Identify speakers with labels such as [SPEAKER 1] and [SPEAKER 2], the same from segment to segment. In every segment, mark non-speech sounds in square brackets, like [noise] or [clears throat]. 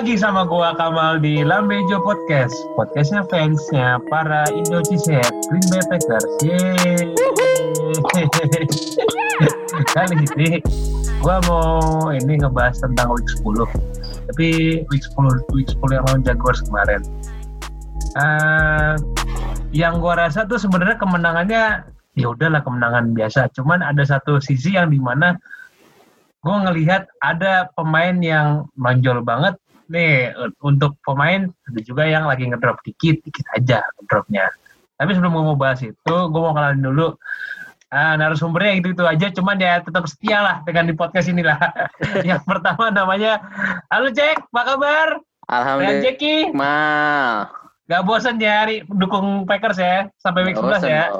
[SPEAKER 1] lagi sama gua Kamal di Lambejo Podcast. Podcastnya fansnya para Indo Ciset, Green Bay Packers. Kali ini gua mau ini ngebahas tentang week 10. Tapi week 10 week 10 yang lawan Jaguars kemarin. Uh, yang gua rasa tuh sebenarnya kemenangannya ya udahlah kemenangan biasa. Cuman ada satu sisi yang di mana gue ngelihat ada pemain yang menonjol banget nih untuk pemain ada juga yang lagi ngedrop dikit dikit aja ngedropnya. Tapi sebelum gue mau bahas itu gue mau kenalin dulu uh, narasumbernya itu itu aja. Cuman ya tetap setia lah dengan di podcast inilah. [laughs] Yang pertama namanya halo Jack apa kabar?
[SPEAKER 2] Alhamdulillah.
[SPEAKER 1] Jackie.
[SPEAKER 2] Mal
[SPEAKER 1] Gak bosan ya hari dukung Packers ya sampai week 11 ya.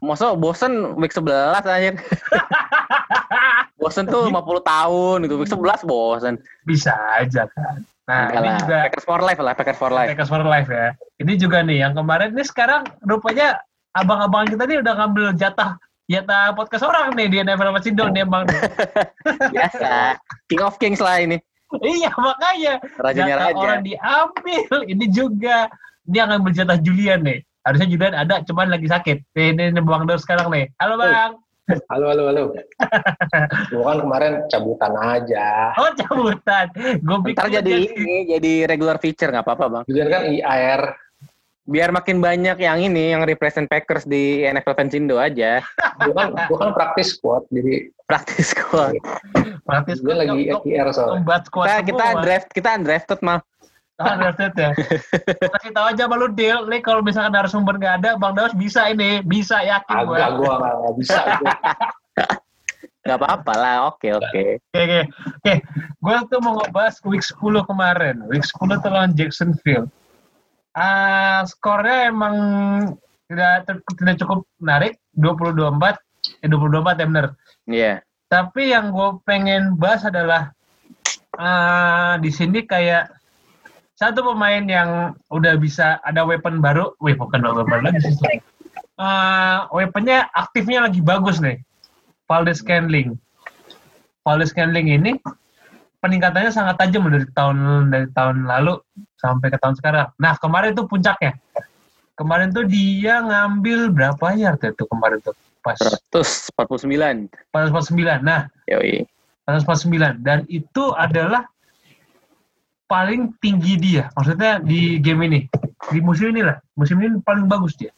[SPEAKER 2] Masa bosan week 11 aja. bosan tuh 50 tahun itu week 11 bosan.
[SPEAKER 1] Bisa aja kan. Nah,
[SPEAKER 2] Enggak
[SPEAKER 1] ini
[SPEAKER 2] lah.
[SPEAKER 1] juga
[SPEAKER 2] Packers for life lah, Packers for life.
[SPEAKER 1] Packers for life ya. Ini juga nih yang kemarin ini sekarang rupanya abang-abang kita nih udah ngambil jatah jatah podcast orang nih di NFL Masindon nih bang. [laughs]
[SPEAKER 2] Biasa. King of Kings lah ini.
[SPEAKER 1] Iya makanya
[SPEAKER 2] Rajanya raja.
[SPEAKER 1] orang diambil. Ini juga dia ngambil jatah Julian nih. Harusnya Julian ada, cuman lagi sakit. Nih, ini, ini Bang Daus sekarang nih. Halo Bang.
[SPEAKER 3] Halo, halo, halo. [laughs] Gue kan kemarin cabutan aja.
[SPEAKER 1] Oh cabutan. Gue pikir
[SPEAKER 2] Ntar jadi ini, jadi regular feature nggak apa-apa bang.
[SPEAKER 3] Julian kan IR.
[SPEAKER 2] Biar makin banyak yang ini, yang represent Packers di NFL Pensindo aja. [laughs]
[SPEAKER 3] Gue kan, gua kan praktis squad, jadi
[SPEAKER 2] Praktis kok.
[SPEAKER 1] praktis
[SPEAKER 3] gue lagi IR soalnya.
[SPEAKER 1] Membuat squad
[SPEAKER 2] Kita, kita
[SPEAKER 1] semua.
[SPEAKER 2] draft, kita undrafted mal.
[SPEAKER 1] Ah, drafted ya. [laughs] Kasih tahu aja lu deal. Nih kalau misalkan narasumber nggak ada, Bang Daus bisa ini, bisa yakin gue.
[SPEAKER 3] Agak gue gak, gak bisa. [laughs] Gua.
[SPEAKER 2] Nggak apa-apa lah, oke oke.
[SPEAKER 1] Oke, oke. Oke, gue tuh mau ngebahas week 10 kemarin. Week 10 tuh lawan Jacksonville. Ah, skornya emang tidak tidak cukup menarik, 20-24. Eh, 20-24 ya bener.
[SPEAKER 2] Iya.
[SPEAKER 1] Tapi yang gue pengen bahas adalah ah, di sini kayak satu pemain yang udah bisa ada weapon baru, wih bukan weapon lagi sih. Ah, weaponnya aktifnya lagi bagus nih, Valdez Scantling. Valdez Scantling ini peningkatannya sangat tajam dari tahun dari tahun lalu sampai ke tahun sekarang. Nah kemarin tuh puncaknya. Kemarin tuh dia ngambil berapa yard ya tuh kemarin tuh pas.
[SPEAKER 2] 149.
[SPEAKER 1] 49. Nah
[SPEAKER 2] Yoi.
[SPEAKER 1] 149 dan itu adalah paling tinggi dia. Maksudnya di game ini. Di musim ini lah musim ini paling bagus dia.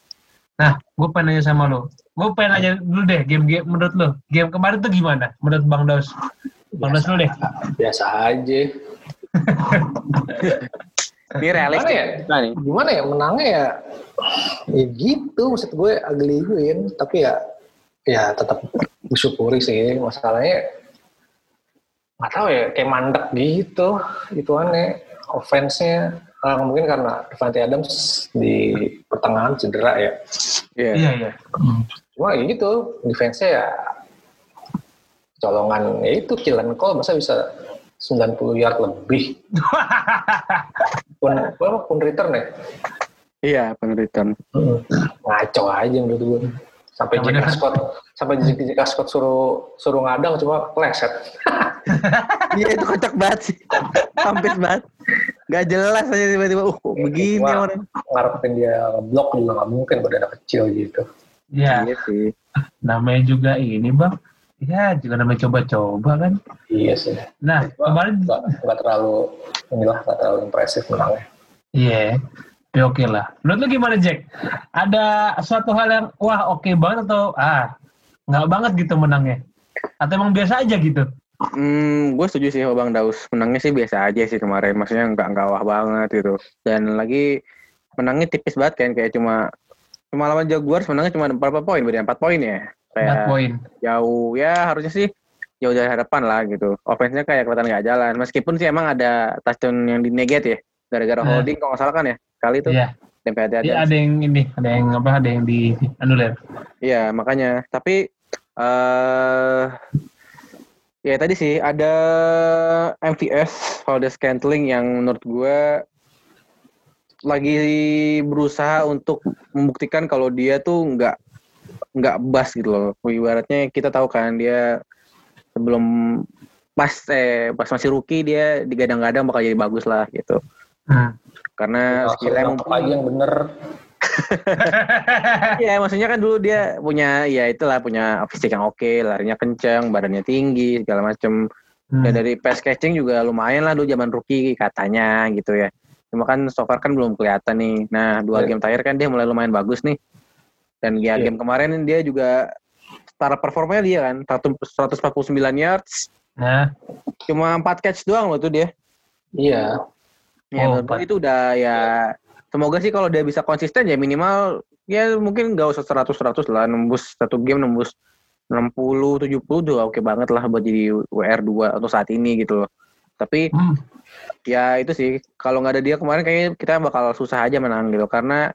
[SPEAKER 1] Nah gue pengen nanya sama lo. Gue pengen nanya dulu deh game game menurut lo. Game kemarin tuh gimana? Menurut bang Daus. Bang Daus dulu deh.
[SPEAKER 3] Biasa aja. [laughs]
[SPEAKER 2] Ini realistis.
[SPEAKER 3] Gimana ya?
[SPEAKER 2] Nah, nih.
[SPEAKER 3] Gimana ya, menangnya ya, ya gitu. Maksud gue ugly win. Tapi ya, ya tetap bersyukuri sih. Masalahnya, nggak tahu ya, kayak mandek gitu. Itu aneh. Offense-nya, ah, mungkin karena Devante Adams di pertengahan cedera ya.
[SPEAKER 2] Iya.
[SPEAKER 1] iya iya Hmm.
[SPEAKER 3] Cuma ya gitu, defense-nya ya colongan ya itu Killen Cole masa bisa 90 yard lebih. Pun, pun, pun return ya.
[SPEAKER 2] Iya, penelitian.
[SPEAKER 3] Ngaco aja menurut gue. Sampai
[SPEAKER 1] dia-
[SPEAKER 3] Scott, sampai J.K. Scott suruh suruh ngadang cuma pleset. [laughs]
[SPEAKER 2] Iya itu kocak banget sih. Hampir banget. Gak jelas aja tiba-tiba. Uh, kok begini
[SPEAKER 3] Wah,
[SPEAKER 2] orang.
[SPEAKER 3] Ngarepin dia blok juga nggak mungkin pada anak kecil gitu.
[SPEAKER 1] ya
[SPEAKER 2] Iya sih.
[SPEAKER 1] namanya juga ini bang ya juga namanya coba-coba kan
[SPEAKER 3] Iya sih.
[SPEAKER 1] nah kemarin
[SPEAKER 3] Nggak, nggak terlalu inilah nggak terlalu impresif menangnya.
[SPEAKER 1] Iya, ya oke lah. Menurut lu gimana Jack? Ada suatu hal yang wah oke banget atau ah nggak banget gitu menangnya? Atau emang biasa aja gitu?
[SPEAKER 2] Hmm, gue setuju sih sama Bang Daus. Menangnya sih biasa aja sih kemarin. Maksudnya nggak nggak wah banget gitu. Dan lagi menangnya tipis banget kan. Kayak cuma cuma lawan Jaguars menangnya cuma berapa poin? Berarti empat poin ya. Kayak
[SPEAKER 1] 4 poin.
[SPEAKER 2] jauh ya harusnya sih jauh dari harapan lah gitu. Offense-nya kayak kelihatan nggak jalan. Meskipun sih emang ada touchdown yang di ya. Gara-gara
[SPEAKER 1] Nah.
[SPEAKER 2] holding kalau nggak salah kan ya. Kali itu.
[SPEAKER 1] Iya.
[SPEAKER 2] Tempe ada
[SPEAKER 1] Iya, ada yang ini, ada yang apa? Ada yang di anulir.
[SPEAKER 2] Iya, makanya. Tapi eh ya tadi sih ada MVS Valdez Scantling yang menurut gue lagi berusaha untuk membuktikan kalau dia tuh nggak nggak bas gitu loh. Ibaratnya kita tahu kan dia sebelum pas eh pas masih rookie dia digadang-gadang bakal jadi bagus lah gitu.
[SPEAKER 1] Hmm.
[SPEAKER 2] Karena
[SPEAKER 3] Nah,
[SPEAKER 2] skillnya
[SPEAKER 3] aja yang bener. [laughs]
[SPEAKER 2] Iya, maksudnya kan dulu dia punya ya itulah punya fisik yang oke, larinya kencang, badannya tinggi, segala macem.
[SPEAKER 1] Hmm.
[SPEAKER 2] Ya dari pass catching juga lumayan lah dulu zaman rookie katanya gitu ya. Cuma kan so far kan belum kelihatan nih. Nah, dua
[SPEAKER 3] Iya.
[SPEAKER 2] game terakhir kan dia mulai lumayan bagus nih. Dan ya
[SPEAKER 3] Iya.
[SPEAKER 2] game kemarin dia juga setara performanya dia kan 100 149 yards,
[SPEAKER 1] Nah,
[SPEAKER 2] cuma 4 catch doang loh tuh dia.
[SPEAKER 3] Iya.
[SPEAKER 2] Ya,
[SPEAKER 1] Oh,
[SPEAKER 2] itu udah ya semoga sih kalau dia bisa konsisten ya minimal ya mungkin nggak usah 100 100 lah nembus satu game nembus 60 70 udah oke banget lah buat jadi WR2 atau saat ini gitu loh. Tapi
[SPEAKER 1] hmm.
[SPEAKER 2] ya itu sih kalau nggak ada dia kemarin kayaknya kita bakal susah aja menang gitu karena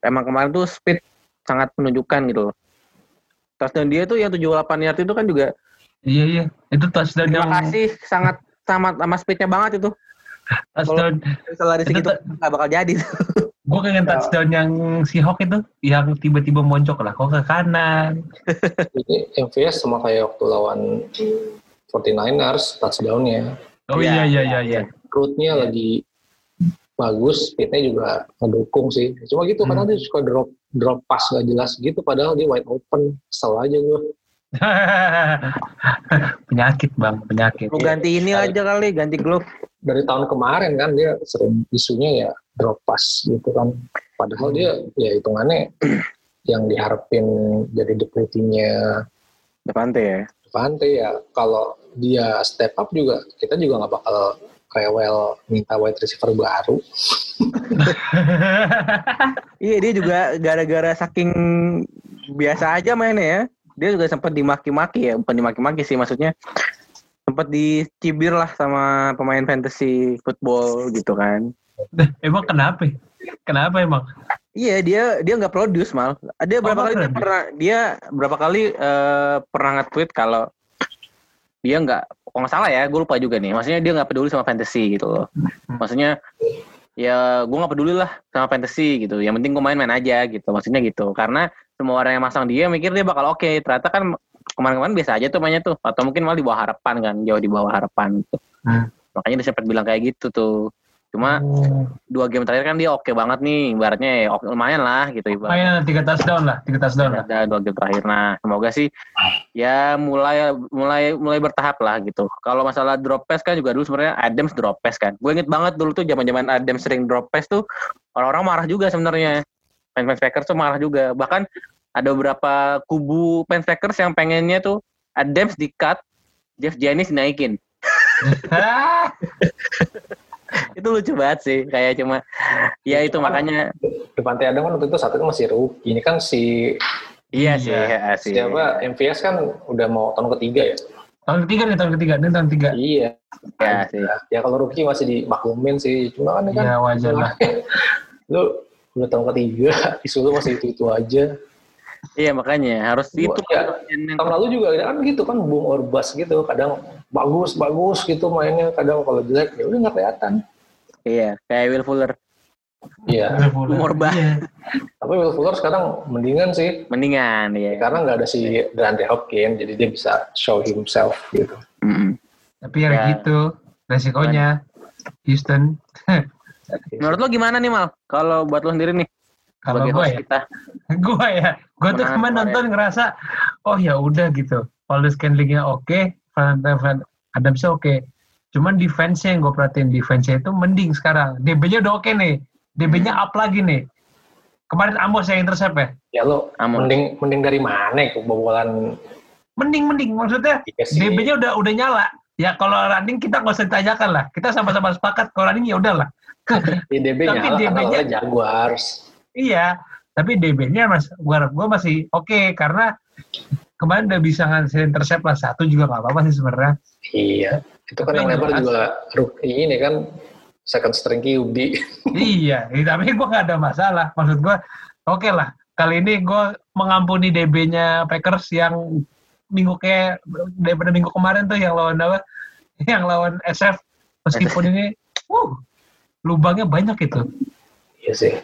[SPEAKER 2] emang kemarin tuh speed sangat menunjukkan gitu loh. Touchdown dia tuh yang 78 yard itu kan juga
[SPEAKER 1] iya iya. Itu touchdown
[SPEAKER 2] terima
[SPEAKER 1] yang
[SPEAKER 2] kasih sangat sama sama speednya banget itu.
[SPEAKER 1] touchdown.
[SPEAKER 2] Lari
[SPEAKER 1] Itu
[SPEAKER 2] segitu nggak bakal jadi.
[SPEAKER 1] Gue kangen touchdown yang si Hawk itu, yang tiba-tiba moncok lah, kok ke kanan.
[SPEAKER 3] Ini MVS sama kayak waktu lawan 49ers touchdown-nya.
[SPEAKER 1] Oh
[SPEAKER 2] Iya,
[SPEAKER 1] iya iya
[SPEAKER 2] iya,
[SPEAKER 1] iya iya.
[SPEAKER 3] Root-nya
[SPEAKER 2] Iya.
[SPEAKER 3] lagi bagus, speed-nya juga ngedukung sih. Cuma gitu, kadang
[SPEAKER 1] Hmm.
[SPEAKER 3] dia suka drop drop pass gak jelas gitu, padahal dia wide open. Kesel aja gue. [laughs]
[SPEAKER 1] penyakit bang, penyakit.
[SPEAKER 2] Lu ganti ini
[SPEAKER 3] Sekali.
[SPEAKER 2] aja kali, ganti glove.
[SPEAKER 3] Dari tahun kemarin kan dia sering isunya ya drop pass gitu kan. Padahal dia ya hitungannya [clears throat] yang diharapin jadi deputinya
[SPEAKER 2] Devante ya.
[SPEAKER 3] Devante ya kalau dia step up juga kita juga nggak bakal rewel minta wide receiver baru. [laughs]
[SPEAKER 2] Iya dia juga gara-gara saking biasa aja mainnya ya. Dia juga sempat dimaki-maki ya, bukan dimaki-maki sih maksudnya. Sempat dicibir lah sama pemain fantasy football gitu kan.
[SPEAKER 1] emang kenapa? Kenapa emang?
[SPEAKER 2] Iya dia dia nggak produce mal. Dia berapa
[SPEAKER 1] Oh,
[SPEAKER 2] kali dia pernah dia berapa kali eh, pernah nge-tweet kalau dia nggak kalau nggak salah ya gue lupa juga nih. Maksudnya dia nggak peduli sama fantasy gitu loh. Maksudnya ya gue nggak peduli lah sama fantasy gitu. Yang penting gue main-main aja gitu. Maksudnya gitu. Karena semua orang yang masang dia mikir dia bakal oke. Ternyata kan kemarin-kemarin biasa aja tuh mainnya tuh. Atau mungkin malah di bawah harapan kan, jauh di bawah harapan gitu.
[SPEAKER 1] Hmm.
[SPEAKER 2] Makanya dia sempat bilang kayak gitu tuh. Cuma
[SPEAKER 1] Oh,
[SPEAKER 2] dua game terakhir kan dia oke banget nih. Ibaratnya ya oke- lumayan lah gitu ibaratnya
[SPEAKER 1] Main tiga touchdown lah, tiga touchdown lah.
[SPEAKER 2] ada dua game terakhir. Nah, semoga sih ya mulai mulai mulai bertahap lah gitu. Kalau masalah drop pass kan juga dulu sebenarnya Adams drop pass kan. Gue inget banget dulu tuh zaman-zaman Adams sering drop pass tuh orang-orang marah juga sebenarnya. Fans-fans Packers tuh marah juga. Bahkan ada beberapa kubu fans Packers yang pengennya tuh Adams di cut, Jeff Janis dinaikin. [laughs] [laughs] [laughs] [laughs] Itu lucu banget sih. Kayak cuma ya itu makanya
[SPEAKER 3] Devante Adam kan waktu itu saat itu masih rookie. Ini kan si
[SPEAKER 2] iya
[SPEAKER 1] Iya.
[SPEAKER 2] sih, ya sih.
[SPEAKER 3] siapa MVS kan udah mau tahun ketiga ya.
[SPEAKER 1] tahun ketiga nih, tahun ketiga. Ini tahun ketiga.
[SPEAKER 3] Iya.
[SPEAKER 2] Ya sih.
[SPEAKER 3] Ya kalau rookie masih dimaklumin sih. Cuma kan ini kan
[SPEAKER 1] Ya wajar lah. [laughs]
[SPEAKER 3] lu udah tahun ketiga, isu lu masih itu-itu aja.
[SPEAKER 2] Iya makanya harus itu
[SPEAKER 3] ya, Tahun lalu juga kan gitu kan boom or bust gitu. Kadang bagus, bagus gitu mainnya. Kadang kalau jelek ya udah nggak kelihatan.
[SPEAKER 2] Iya, kayak Will Fuller.
[SPEAKER 3] Iya.
[SPEAKER 2] Umur bah.
[SPEAKER 1] Iya.
[SPEAKER 3] Tapi Will Fuller sekarang mendingan sih.
[SPEAKER 2] Mendingan ya.
[SPEAKER 3] Karena nggak ada si DeAndre Hopkins. Jadi dia bisa show himself gitu.
[SPEAKER 2] Mm-mm.
[SPEAKER 1] Tapi ya,
[SPEAKER 2] Ya.
[SPEAKER 1] gitu resikonya. Houston. [laughs]
[SPEAKER 2] Menurut lo gimana nih Mal? Kalau buat lo sendiri nih
[SPEAKER 1] Kalau gue ya,
[SPEAKER 2] kita. [laughs]
[SPEAKER 1] gue ya, gue tuh kemarin nonton ngerasa, oh ya udah gitu. Valdez Scantling-nya oke, Van Adamsnya oke. Cuman defense-nya yang gue perhatiin, defense-nya itu mending sekarang. DB-nya udah oke nih, DB-nya
[SPEAKER 2] Hmm.
[SPEAKER 1] up lagi nih. Kemarin Amos yang intercept ya?
[SPEAKER 3] Ya lo
[SPEAKER 2] Amos.
[SPEAKER 3] mending mending dari mana kebobolan
[SPEAKER 1] Mending, mending. Maksudnya
[SPEAKER 3] Iya.
[SPEAKER 1] DB-nya udah udah nyala. Ya kalau running kita nggak usah ditanyakan lah. Kita sama-sama sepakat kalau running ya udahlah. [laughs]
[SPEAKER 3] di DB
[SPEAKER 1] Tapi DB-nya
[SPEAKER 3] Jaguars.
[SPEAKER 1] Iya, tapi DB-nya mas, gua gua masih oke karena kemarin udah bisa ngasih intercept lah satu juga nggak apa-apa sih sebenarnya.
[SPEAKER 3] Iya. Itu kan
[SPEAKER 1] Tapi
[SPEAKER 3] yang
[SPEAKER 1] yang
[SPEAKER 3] lebar juga rookie ini kan second string QB.
[SPEAKER 1] iya, tapi gua nggak ada masalah. Maksud gua, oke lah. Kali ini gua mengampuni DB-nya Packers yang minggu kayak daripada minggu kemarin tuh yang lawan apa? [laughs] Yang lawan SF. Meskipun ini, uh, lubangnya banyak itu.
[SPEAKER 3] Iya sih.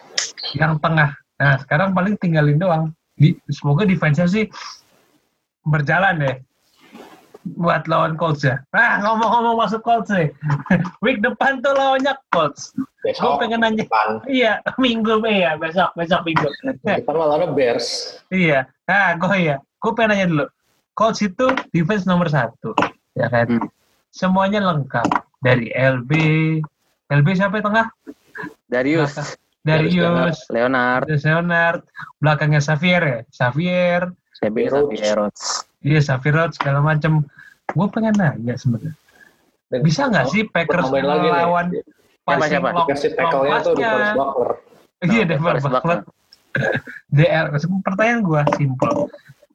[SPEAKER 1] yang tengah. Nah, sekarang paling tinggalin doang. Di, semoga defense-nya sih berjalan deh. buat lawan Colts ya. Nah, ngomong-ngomong masuk Colts nih. [laughs] Week depan tuh lawannya Colts. Gue
[SPEAKER 3] Besok
[SPEAKER 1] pengen nanya.
[SPEAKER 3] depan.
[SPEAKER 1] Iya, [laughs] minggu iya besok besok minggu.
[SPEAKER 3] Depan lawannya Bears.
[SPEAKER 1] iya. Nah, gue ya. Gue pengen nanya dulu. Colts itu defense nomor satu, ya kan?
[SPEAKER 2] Hmm.
[SPEAKER 1] Semuanya lengkap dari LB. LB siapa yang tengah?
[SPEAKER 2] Darius,
[SPEAKER 1] Darius,
[SPEAKER 2] Leonard,
[SPEAKER 1] Darius Leonard, belakangnya Xavier ya, Xavier,
[SPEAKER 2] Sebi,
[SPEAKER 3] Rhodes.
[SPEAKER 1] Iya Xavier Rhodes, segala macem. Gue pengen nanya sebenarnya. Bisa nggak sih Packers
[SPEAKER 3] tambahin lagi
[SPEAKER 1] melawan
[SPEAKER 2] Siapa, siapa?
[SPEAKER 1] long,
[SPEAKER 3] Dikasih tackle-nya tuh di? Forrest Buckler.
[SPEAKER 1] Iya,
[SPEAKER 2] Oh,
[SPEAKER 1] Denver
[SPEAKER 2] Forrest
[SPEAKER 1] Buckler. DR. [laughs] Pertanyaan gue simple.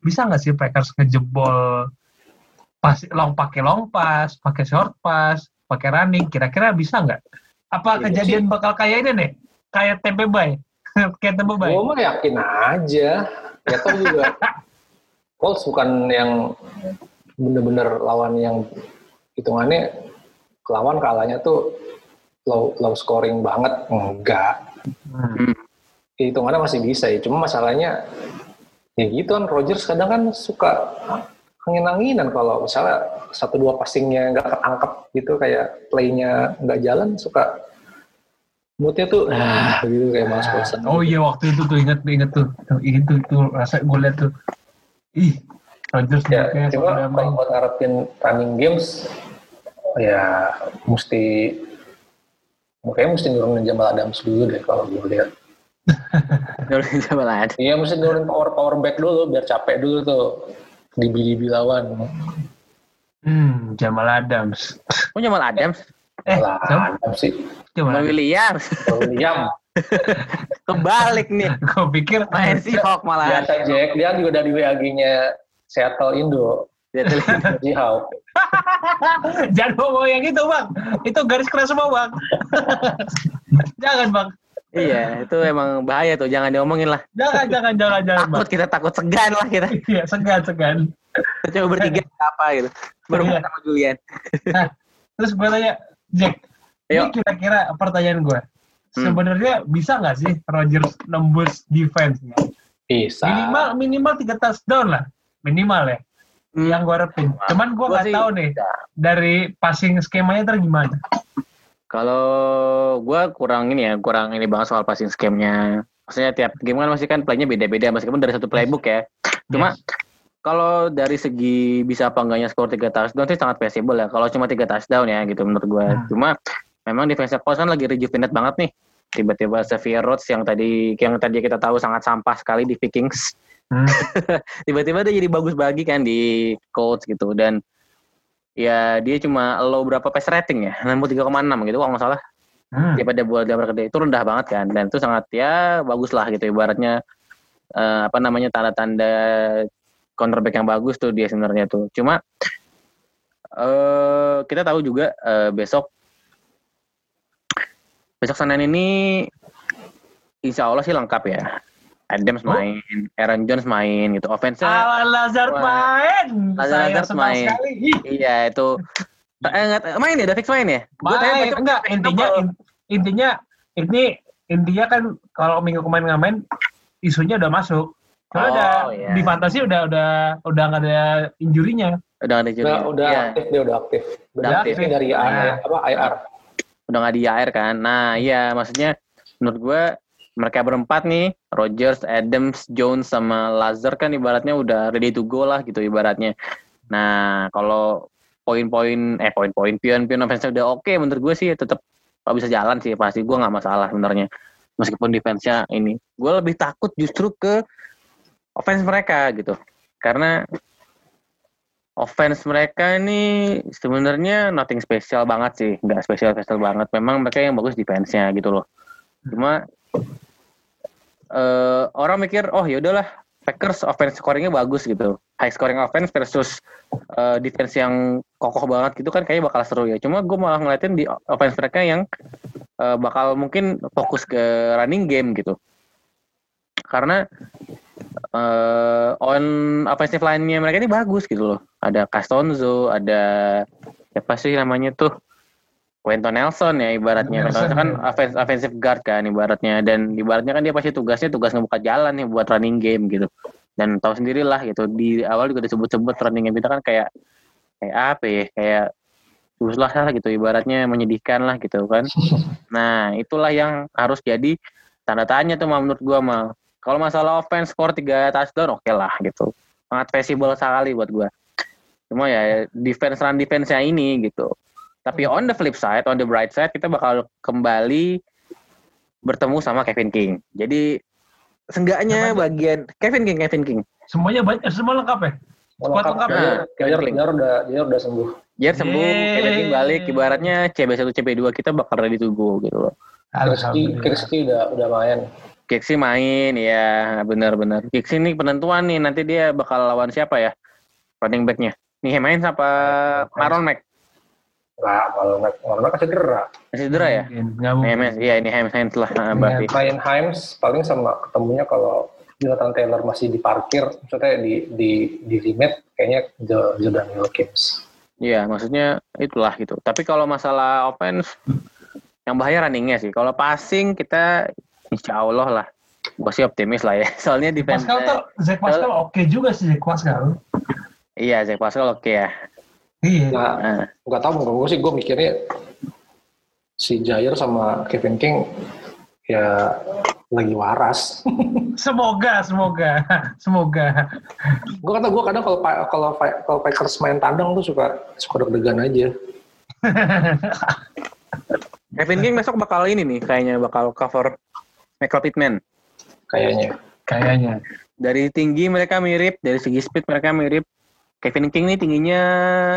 [SPEAKER 1] Bisa nggak sih Packers ngejebol pas long pakai long pass, pakai short pass, pakai running? Kira-kira bisa nggak? Apa
[SPEAKER 3] Iya
[SPEAKER 1] kejadian bakal kayak ini nih? Kayak Tempe Bay? [laughs] kayak Tempe Bay?
[SPEAKER 3] Gue mah yakin aja. Ya tau juga. [laughs] Colts bukan yang bener-bener lawan yang hitungannya lawan kalahnya tuh low, low scoring banget. Enggak.
[SPEAKER 1] Hmm.
[SPEAKER 3] Hitungannya masih bisa ya. Cuma masalahnya ya gitu kan Rodgers kadang kan suka angin-anginan kalau misalnya satu dua passingnya nggak ketangkep gitu kayak playnya nggak jalan suka moodnya tuh ah gitu kayak mas bosan
[SPEAKER 1] Oh iya waktu itu tuh inget inget tuh. Tuh, itu itu rasa gue liat tuh. Ih, Rodgers
[SPEAKER 3] ya cuma
[SPEAKER 1] main.
[SPEAKER 3] kalau buat ngarepin running games ya mesti kayaknya mesti nurunin Jamal Adams dulu deh kalau gue lihat
[SPEAKER 2] Dulu coba lah.
[SPEAKER 3] iya mesti nurunin power power back dulu biar capek dulu tuh di bibi lawan
[SPEAKER 1] Hmm, Jamal Adams.
[SPEAKER 2] Oh Jamal Adams,
[SPEAKER 1] Eh, siapa?
[SPEAKER 3] Adams sih
[SPEAKER 1] Jamal
[SPEAKER 2] Jamal
[SPEAKER 1] Adams.
[SPEAKER 2] Williams.
[SPEAKER 3] William
[SPEAKER 2] Kebalik nih. [laughs]
[SPEAKER 1] Gue pikir
[SPEAKER 2] Main si Hawk malah.
[SPEAKER 3] biasa Jack dia juga dari WAG-nya Seattle Indo
[SPEAKER 2] Dia tuh [laughs]
[SPEAKER 3] Seahawks [laughs]
[SPEAKER 1] Jangan ngomong yang itu bang. Itu garis keras semua bang. jangan bang.
[SPEAKER 2] Iya, itu emang bahaya tuh. Jangan diomongin lah.
[SPEAKER 1] Jangan jangan jangan jangan bang.
[SPEAKER 2] Takut kita takut segan lah kita.
[SPEAKER 1] Iya segan segan.
[SPEAKER 2] Kita coba bertiga apa gitu. Baru
[SPEAKER 1] Iya.
[SPEAKER 2] sama Julian.
[SPEAKER 1] Terus gue tanya Jack. Ini
[SPEAKER 2] Ayo.
[SPEAKER 1] kira-kira pertanyaan gue.
[SPEAKER 2] Hmm.
[SPEAKER 1] Sebenarnya bisa nggak sih Rodgers nembus defense-nya?
[SPEAKER 3] bisa
[SPEAKER 1] Minimal minimal tiga touchdown lah. Minimal ya.
[SPEAKER 2] Hmm.
[SPEAKER 1] Yang gue harapin. Cuman gue
[SPEAKER 2] Gua
[SPEAKER 1] nggak tahu nih dari passing skemanya ntar gimana.
[SPEAKER 2] Kalau gue kurang ini ya, kurang ini banget soal passing scheme-nya. Maksudnya tiap game kan masih kan play-nya beda-beda meskipun dari satu playbook ya. Cuma
[SPEAKER 1] Yes.
[SPEAKER 2] kalau dari segi bisa apa enggaknya skor 3 touchdown sih sangat possible ya. Kalau cuma 3 touchdown ya gitu menurut gue.
[SPEAKER 1] Hmm.
[SPEAKER 2] Cuma memang defense Colts kan lagi rejuvenate banget nih. Tiba-tiba Xavier Rhodes yang tadi yang tadi kita tahu sangat sampah sekali di Vikings.
[SPEAKER 1] Hmm. [laughs]
[SPEAKER 2] Tiba-tiba dia jadi bagus bagi kan di Colts gitu. Dan ya dia cuma low berapa pass rating ya? 63,6 gitu kalau nggak salah.
[SPEAKER 1] Hmm.
[SPEAKER 2] daripada buat gambar gede. Itu rendah banget kan? Dan itu sangat ya bagus lah gitu. Ibaratnya eh, apa namanya tanda-tanda counterback yang bagus tuh dia sebenarnya tuh. Cuma eh kita tahu juga eh, besok besok Senin ini Insya Allah sih lengkap ya Adams
[SPEAKER 1] Oh.
[SPEAKER 2] main Aaron Jones main gitu offense-nya
[SPEAKER 1] Alan Lazar
[SPEAKER 2] Wah.
[SPEAKER 1] main.
[SPEAKER 2] Lazar
[SPEAKER 1] Saya
[SPEAKER 2] Lazar
[SPEAKER 1] senang
[SPEAKER 2] main.
[SPEAKER 1] sekali. [laughs]
[SPEAKER 2] Iya itu eh, nggak- main ya udah fix main ya
[SPEAKER 1] Main.
[SPEAKER 2] baca-
[SPEAKER 1] Enggak, intinya in- intinya ini intinya kan kalau minggu kemarin nggak main isunya udah masuk.
[SPEAKER 2] Oh,
[SPEAKER 1] udah
[SPEAKER 2] iya.
[SPEAKER 1] di fantasi udah udah udah nggak ada injurinya.
[SPEAKER 2] udah ada juga
[SPEAKER 3] udah, udah
[SPEAKER 2] Iya.
[SPEAKER 3] aktif dia udah aktif
[SPEAKER 2] Udah
[SPEAKER 3] udah
[SPEAKER 2] aktif.
[SPEAKER 3] aktif dari
[SPEAKER 1] Nah.
[SPEAKER 3] IR, apa IR
[SPEAKER 2] udah nggak di IR kan. Nah iya maksudnya menurut gue mereka berempat nih Rogers, Adams, Jones sama Lazar kan ibaratnya udah ready to go lah gitu ibaratnya. Nah kalau poin-poin eh poin-poin pion-pion offense udah oke menurut gue sih tetap bisa jalan sih. Pasti gue nggak masalah sebenarnya. Meskipun defense-nya ini. Gue lebih takut justru ke offense mereka gitu. Karena offense mereka ini sebenarnya nothing spesial banget sih. Nggak spesial spesial banget. Memang mereka yang bagus defense-nya gitu loh. Cuma eh orang mikir oh ya udahlah Packers offense scoringnya bagus gitu. High scoring offense versus eh, defense yang kokoh banget gitu kan kayaknya bakal seru ya. Cuma gue malah ngeliatin di offense mereka yang eh, bakal mungkin fokus ke running game gitu. Karena eh on offensive line-nya mereka ini bagus gitu loh. Ada Castonzo, ada siapa sih namanya tuh? Quentin Nelson ya ibaratnya.
[SPEAKER 1] Nelson,
[SPEAKER 2] Nelson kan
[SPEAKER 1] ya.
[SPEAKER 2] offensive, offensive guard kan ibaratnya dan ibaratnya kan dia pasti tugasnya tugas ngebuka jalan nih buat running game gitu. Dan tahu sendirilah gitu di awal juga disebut-sebut running game kita kan kayak kayak apa ya kayak susah lah gitu ibaratnya menyedihkan lah gitu kan [laughs] nah itulah yang harus jadi tanda tanya tuh menurut gua mal kalau masalah offense score tiga touchdown oke lah gitu sangat visible sekali buat gua cuma ya defense run defense nya ini gitu tapi on the flip side on the bright side kita bakal kembali bertemu sama Kevin King jadi seenggaknya bagian Kevin King Kevin King
[SPEAKER 1] Semuanya banyak, semua lengkap ya? Squad lengkap ya?
[SPEAKER 2] Nah, Kevin King.
[SPEAKER 3] Jajar udah, udah sembuh.
[SPEAKER 2] Dia sembuh,
[SPEAKER 1] Yeay.
[SPEAKER 2] Kevin King balik, ibaratnya CB1, CB2 kita bakal ready to go gitu loh.
[SPEAKER 3] Kriski, Kriski udah udah main.
[SPEAKER 2] Kiksi main, ya benar-benar. Kiksi ini penentuan nih, nanti dia bakal lawan siapa ya? Running back-nya. Nih main siapa? Maron Mac.
[SPEAKER 3] Enggak, kalau Mac, kalau Mac kasih cedera.
[SPEAKER 2] Masih cedera ya?
[SPEAKER 1] Mungkin, nggak mungkin.
[SPEAKER 2] Mas. Iya, ini Hams Hams lah ah, berarti.
[SPEAKER 3] Ryan Himes paling sama ketemunya kalau Jonathan Taylor masih diparkir, maksudnya di di di limit kayaknya Jo- Jordan Wilkins.
[SPEAKER 2] Iya, maksudnya itulah gitu. Tapi kalau masalah offense, yang bahaya runningnya sih. Kalau passing kita insya Allah lah. Gue sih optimis lah ya. [laughs] Soalnya defense.
[SPEAKER 1] Pascal tuh, Zach Pascal oke juga sih Zach Pascal.
[SPEAKER 2] Iya, Zach Pascal oke ya.
[SPEAKER 1] Iya.
[SPEAKER 3] Nah,
[SPEAKER 2] Nah,
[SPEAKER 3] nggak tahu menurut gue sih gue mikirnya si Jair sama Kevin King ya lagi waras. [laughs]
[SPEAKER 1] Semoga, semoga, semoga.
[SPEAKER 3] gue kata gue kadang kalau kalau kalau Packers main tandang tuh suka suka deg-degan aja. [laughs]
[SPEAKER 2] Kevin King besok bakal ini nih, kayaknya bakal cover Michael Pittman.
[SPEAKER 3] Kayaknya.
[SPEAKER 1] Kayaknya.
[SPEAKER 2] Dari tinggi mereka mirip, dari segi speed mereka mirip. Kevin King nih tingginya